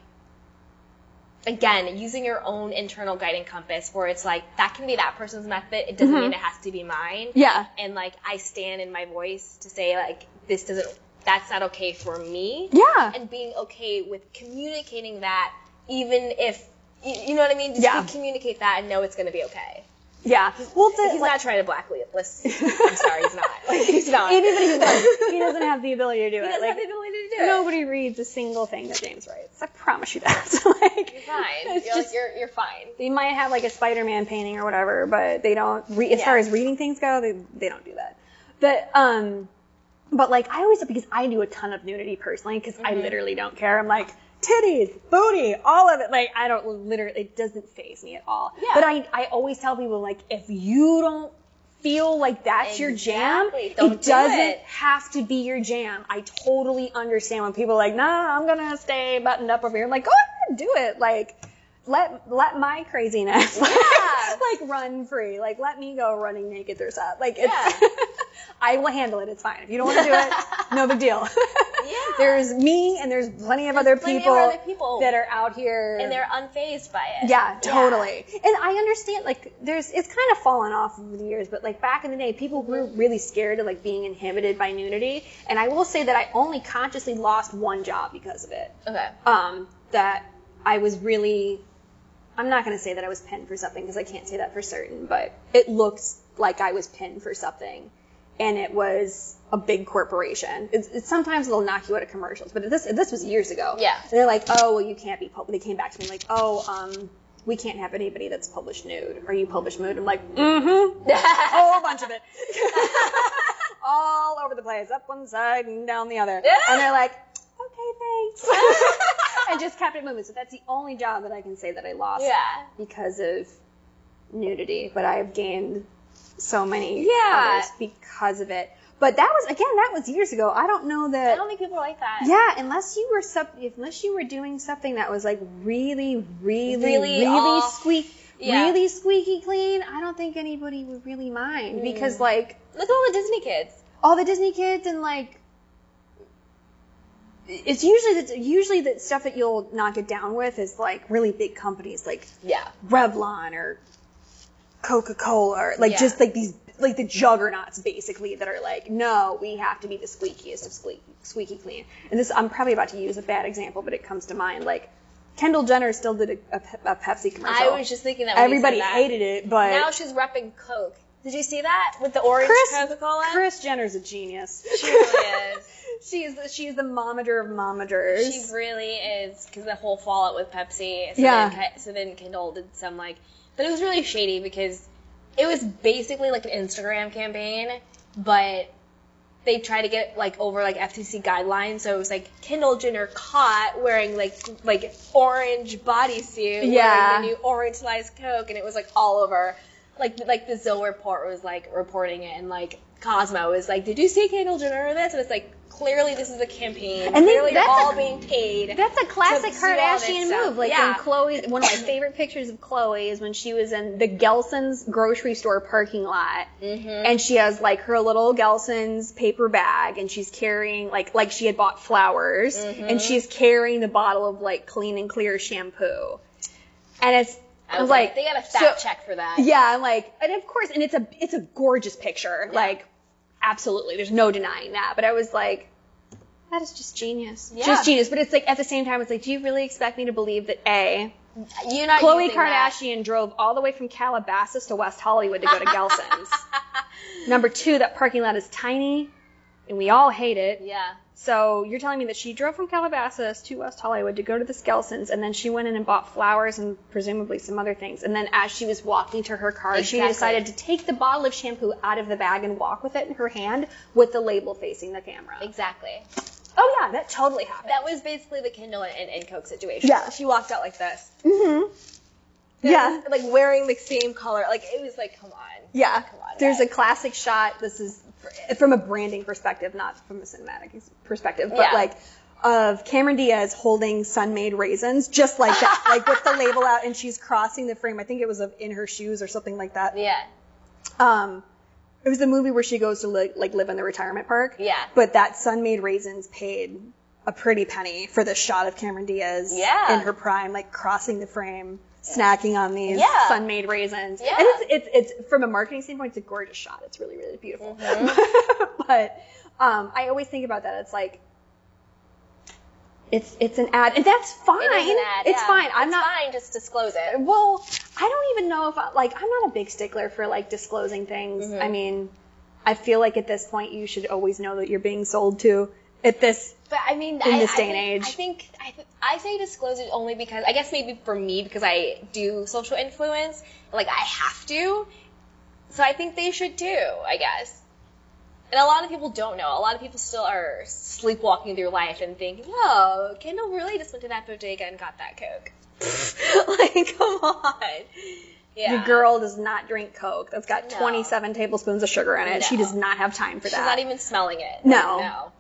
again using your own internal guiding compass, where it's like that can be that person's method. It doesn't mean it has to be mine. Mm-hmm. yeah. and like I stand in my voice to say like this doesn't that's not okay for me. Yeah. and being okay with communicating that, even if you, you know what I mean. Just Yeah. communicate that and know it's going to be okay. Yeah. Well, the, He's like, not trying to blacklist. I'm sorry, he's not. Like, he's not. even if he does, he doesn't have the ability to do He it. doesn't Like, have the ability to do it. Nobody reads a single thing that James writes. I promise you that. Like, You're fine. It's You're, just, like, you're, you're fine. they might have like a Spider-Man painting or whatever, but they don't. Re- as Yeah. far as reading things go, they they don't do that. But um, but like I always because I do a ton of nudity personally because I Mm-hmm. literally don't care. I'm like titties, booty, all of it. Like I don't literally. It doesn't faze me at all. Yeah. But I I always tell people like if you don't feel like that's your jam, Don't it do doesn't it. have to be your jam. I totally understand when people are like, nah, I'm gonna stay buttoned up over here. I'm like, go ahead, do it. Like, let let my craziness like, like run free. Like, let me go running naked through stuff. Like, it's, I will handle it. It's fine. If you don't want to do it, no big deal. Yeah. There's me and there's plenty of other plenty of people, other people. that are out here And they're unfazed by it. yeah, totally. And I understand, like, there's, it's kind of fallen off over the years, but like back in the day, people were really scared of like being inhibited by nudity. And I will say that I only consciously lost one job because of it. Okay. Um, that I was really, I'm not going to say that I was pinned for something because I can't say that for certain, but it looks like I was pinned for something. And it was a big corporation. It's, it's sometimes they'll knock you out of commercials, but this this was years ago. Yeah. And they're like, oh, well, you can't be. Pub-. They came back to me like, oh, um, we can't have anybody that's published nude. Are you published nude? I'm like, mm-hmm. a whole bunch of it. All over the place, up one side and down the other. And they're like, okay, thanks. I just kept it moving. So that's the only job that I can say that I lost Yeah. because of nudity. But I've gained so many Yeah. because of it. But that was again, that was years ago. I don't know that. I don't think people like that. Yeah, unless you were sub- unless you were doing something that was like really, really, Really really, off. squeak, Yeah. really squeaky clean, I don't think anybody would really mind hmm. because like Look at all the Disney kids. all the Disney kids and like it's usually the usually the stuff that you'll not get down with is like really big companies like Yeah. Revlon or Coca Cola like Yeah. just like these like the juggernauts basically that are like no we have to be the squeakiest of squeaky squeaky clean and this I'm probably about to use a bad example but it comes to mind like Kendall Jenner still did a, a, a Pepsi commercial I was just thinking that everybody that. hated it but Now she's repping Coke. Did you see that with the orange Coca-Cola? Kris Jenner's a genius She really is. she's the, she's the momager of momagers She really is because the whole fallout with Pepsi. So Yeah. Then, so then Kendall did some like, but it was really shady because it was basically like an Instagram campaign, but they tried to get like over like FTC guidelines. So it was like Kendall Jenner caught wearing like like orange bodysuit, Yeah. wearing the new orange sliced Coke, and it was like all over. like like the Zoe report was like reporting it, and like Cosmo was like, "Did you see Kendall Jenner in this?" And it's like clearly this is a campaign. And clearly they're that's a- all being paid. That's a classic to do all this Kardashian move. Like Yeah. when Khloe, one of my favorite pictures of Khloe is when she was in the Gelson's grocery store parking lot, Mm-hmm. and she has like her little Gelson's paper bag, and she's carrying like like she had bought flowers, Mm-hmm. and she's carrying the bottle of like clean and clear shampoo, and it's I was Okay, like they got a fact so- check for that. yeah, I'm like, and of course, and it's a it's a gorgeous picture. Like, absolutely, there's no denying that. But I was like, that is just genius, Yeah. just genius. But it's like at the same time, it's like, do you really expect me to believe that a You're not Khloe using that. Kardashian drove all the way from Calabasas to West Hollywood to go to Gelson's? Number two, that parking lot is tiny, and we all hate it. Yeah. So you're telling me that she drove from Calabasas to West Hollywood to go to the Gelson's, and then she went in and bought flowers and presumably some other things. And then as she was walking to her car, she decided to take the bottle of shampoo out of the bag and walk with it in her hand with the label facing the camera. Exactly. Oh yeah, that totally happened. That was basically the Kendall and, and Coke situation. Yeah. She walked out like this. mm-hmm. Yeah. Like wearing the same color. Like it was like, come on. Yeah. Come on, There's a classic shot. This is from a branding perspective, not from a cinematic perspective, but Yeah. like of Cameron Diaz holding Sun-Maid raisins, just like that, like with the label out, and she's crossing the frame. I think it was of in her shoes or something like that. Yeah. Um, it was the movie where she goes to li- like live in the retirement park. Yeah. But that Sun-Maid raisins paid a pretty penny for the shot of Cameron Diaz Yeah. in her prime, like crossing the frame, snacking on these Yeah. Sun-Maid raisins. Yeah. And it's, it's it's from a marketing standpoint, it's a gorgeous shot. It's really really beautiful. Mm-hmm. but um, I always think about that. It's like. It's it's an ad, and that's fine. It is an ad. It's yeah. fine. I'm It's not fine. Just disclose it. well, I don't even know if I, like I'm not a big stickler for like disclosing things. Mm-hmm. I mean, I feel like at this point you should always know that you're being sold to. At this, But I mean, In I, this I day and age. I think I, th- I say disclose it only because I guess maybe for me because I do social influence, like I have to. So I think they should too. I guess. And a lot of people don't know. A lot of people still are sleepwalking through life and think, "Oh, Kendall really just went to that bodega and got that Coke." like, come on. Yeah. the girl does not drink Coke. That's got No. 27 tablespoons of sugar in it. She does not have time for She's that. She's not even smelling it. No. No.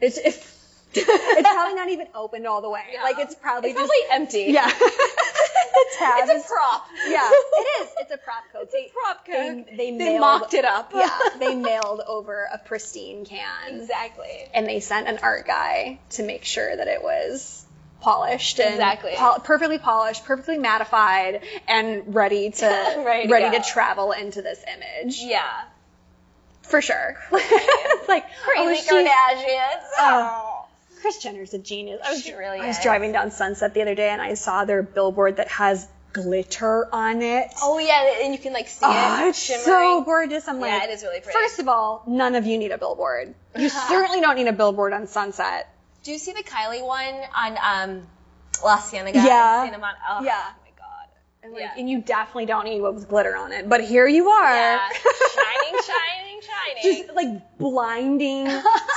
It's, it's it's probably not even opened all the way. Like it's probably It's just probably empty. yeah. the tab It's a is prop. yeah. It is. It's a prop Coke. They, prop they, Coke. they, They mailed, mocked it up. yeah. They mailed over a pristine can. Exactly. and they sent an art guy to make sure that it was polished and Exactly. pol- perfectly polished, perfectly mattified, and ready to Ready to travel into this image Yeah. For sure. it's like Crazy oh, Kardashians. Oh. Kris Jenner's a genius. I was, She really I was is. driving down Sunset the other day and I saw their billboard that has glitter on it. Oh yeah, and you can like see Oh, it it's shimmering. so gorgeous. I'm Yeah, like, it is really pretty. First of all, none of you need a billboard. You certainly don't need a billboard on Sunset. Do you see the Kylie one on um La Cienega? Yeah. Santa Mon- oh, Yeah. Oh my god. And, like, Yeah. and you definitely don't need what was glitter on it. But here you are. Yeah. shining, shining, shining. Just like blinding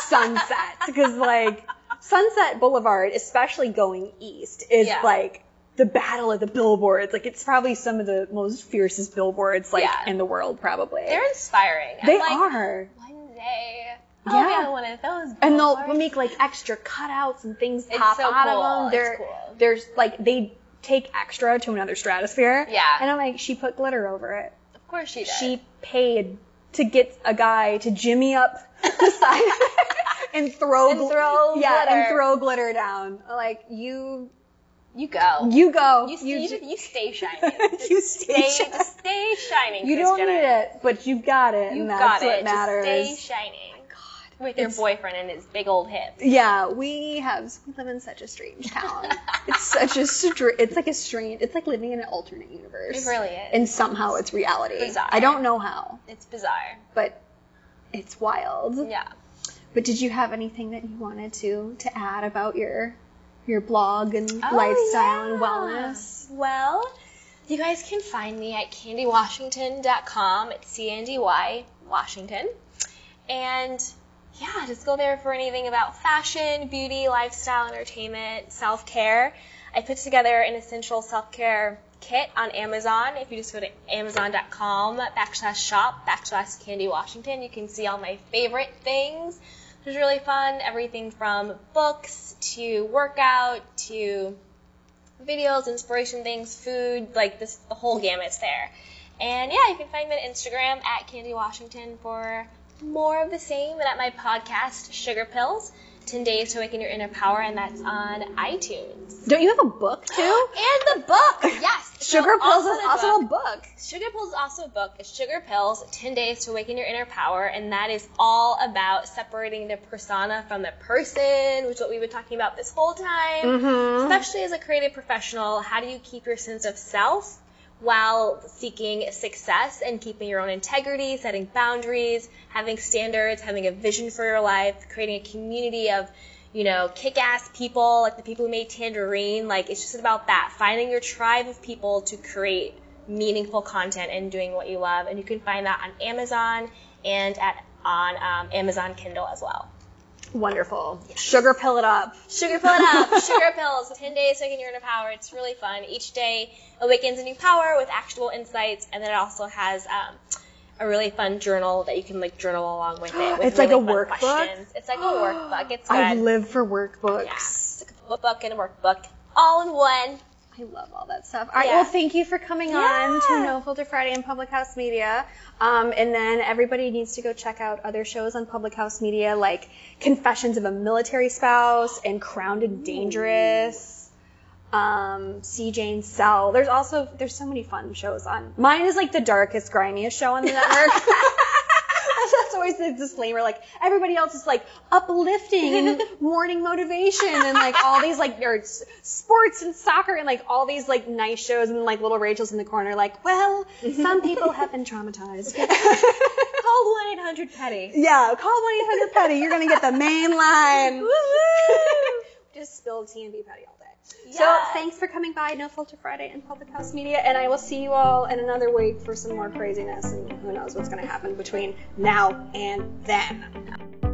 sunset. Because like Sunset Boulevard, especially going east, is Yeah. like the battle of the billboards. Like it's probably some of the most fiercest billboards like Yeah. in the world probably. They're inspiring. they I'm like, are. One day, I'll be Yeah. on one of those. And they'll make like extra cutouts and things It's pop so out cool. of them. They're, cool. There's like they take extra to another stratosphere. Yeah. And I'm like, she put glitter over it. Of course she does. She paid to get a guy to jimmy up the side and throw And gl- throw yeah glitter. and throw glitter down. Like you, you go. you go. You, you, ju- you, stay shining. you stay. stay, shi- stay shining. you don't Jenner. need it, but you got it, You and got that's what it. matters. Just stay shining. With your boyfriend and his big old hips. Yeah, we have we live in such a strange town. it's such a str- it's like a strange it's like living in an alternate universe. It really is. And somehow it's reality. Bizarre. I don't know how, It's bizarre. but it's wild. Yeah. But did you have anything that you wanted to to add about your your blog and Oh, lifestyle and wellness? Well, you guys can find me at candywashington.com. It's C-A-N-D-Y, Washington. And yeah, just go there for anything about fashion, beauty, lifestyle, entertainment, self-care. I put together an essential self-care kit on Amazon. If you just go to amazon.com backslash shop backslash Candy Washington, you can see all my favorite things. Which is really fun. Everything from books to workout to videos, inspiration things, food, like this, the whole gamut's there. And yeah, you can find me on Instagram at Candy Washington for more of the same, and at my podcast, Sugar Pills. 10 Days to Awaken Your Inner Power, and that's on iTunes. Don't you have a book too? And the book, yes. Sugar So Pills is the also a book. Sugar Pills is also a book. It's Sugar Pills, 10 Days to Awaken Your Inner Power, and that is all about separating the persona from the person, which is what we've been talking about this whole time. Mm-hmm. Especially as a creative professional, how do you keep your sense of self while seeking success and keeping your own integrity, setting boundaries, having standards, having a vision for your life, creating a community of you know, kick-ass people, like the people who made Tangerine. Like, it's just about that. Finding your tribe of people to create meaningful content and doing what you love. And you can find that on Amazon and at on um, Amazon Kindle as well. Wonderful. Sugar pill it up. Sugar pill it up. Sugar pills. 10 days to awaken your inner power. It's really fun. Each day awakens a new power with actual insights. And then it also has um, a really fun journal that you can like journal along with it. With It's like a workbook? questions. It's like a workbook. It's good. I live for workbooks. Yeah. It's like a book and a workbook all in one. I love all that stuff. All right, Yeah. well, thank you for coming on to No Filter Friday and Public House Media. Um, and then everybody needs to go check out other shows on Public House Media, like Confessions of a Military Spouse and Crowned and Dangerous. Um, C. Jane Cell. There's also there's so many fun shows on. Mine is like the darkest, grimiest show on the network. That's always the disclaimer. Like everybody else is like uplifting and morning motivation and like all these like or sports and soccer and like all these like nice shows and like little Rachel's in the corner like, well, some people have been traumatized. Call 1 800 Petty. yeah, call one eight hundred Petty. You're gonna get the main line. Just spilled tea and be petty all day. So thanks for coming by No Filter Friday and Public House Media, and I will see you all in another week for some more craziness, and who knows what's going to happen between now and then.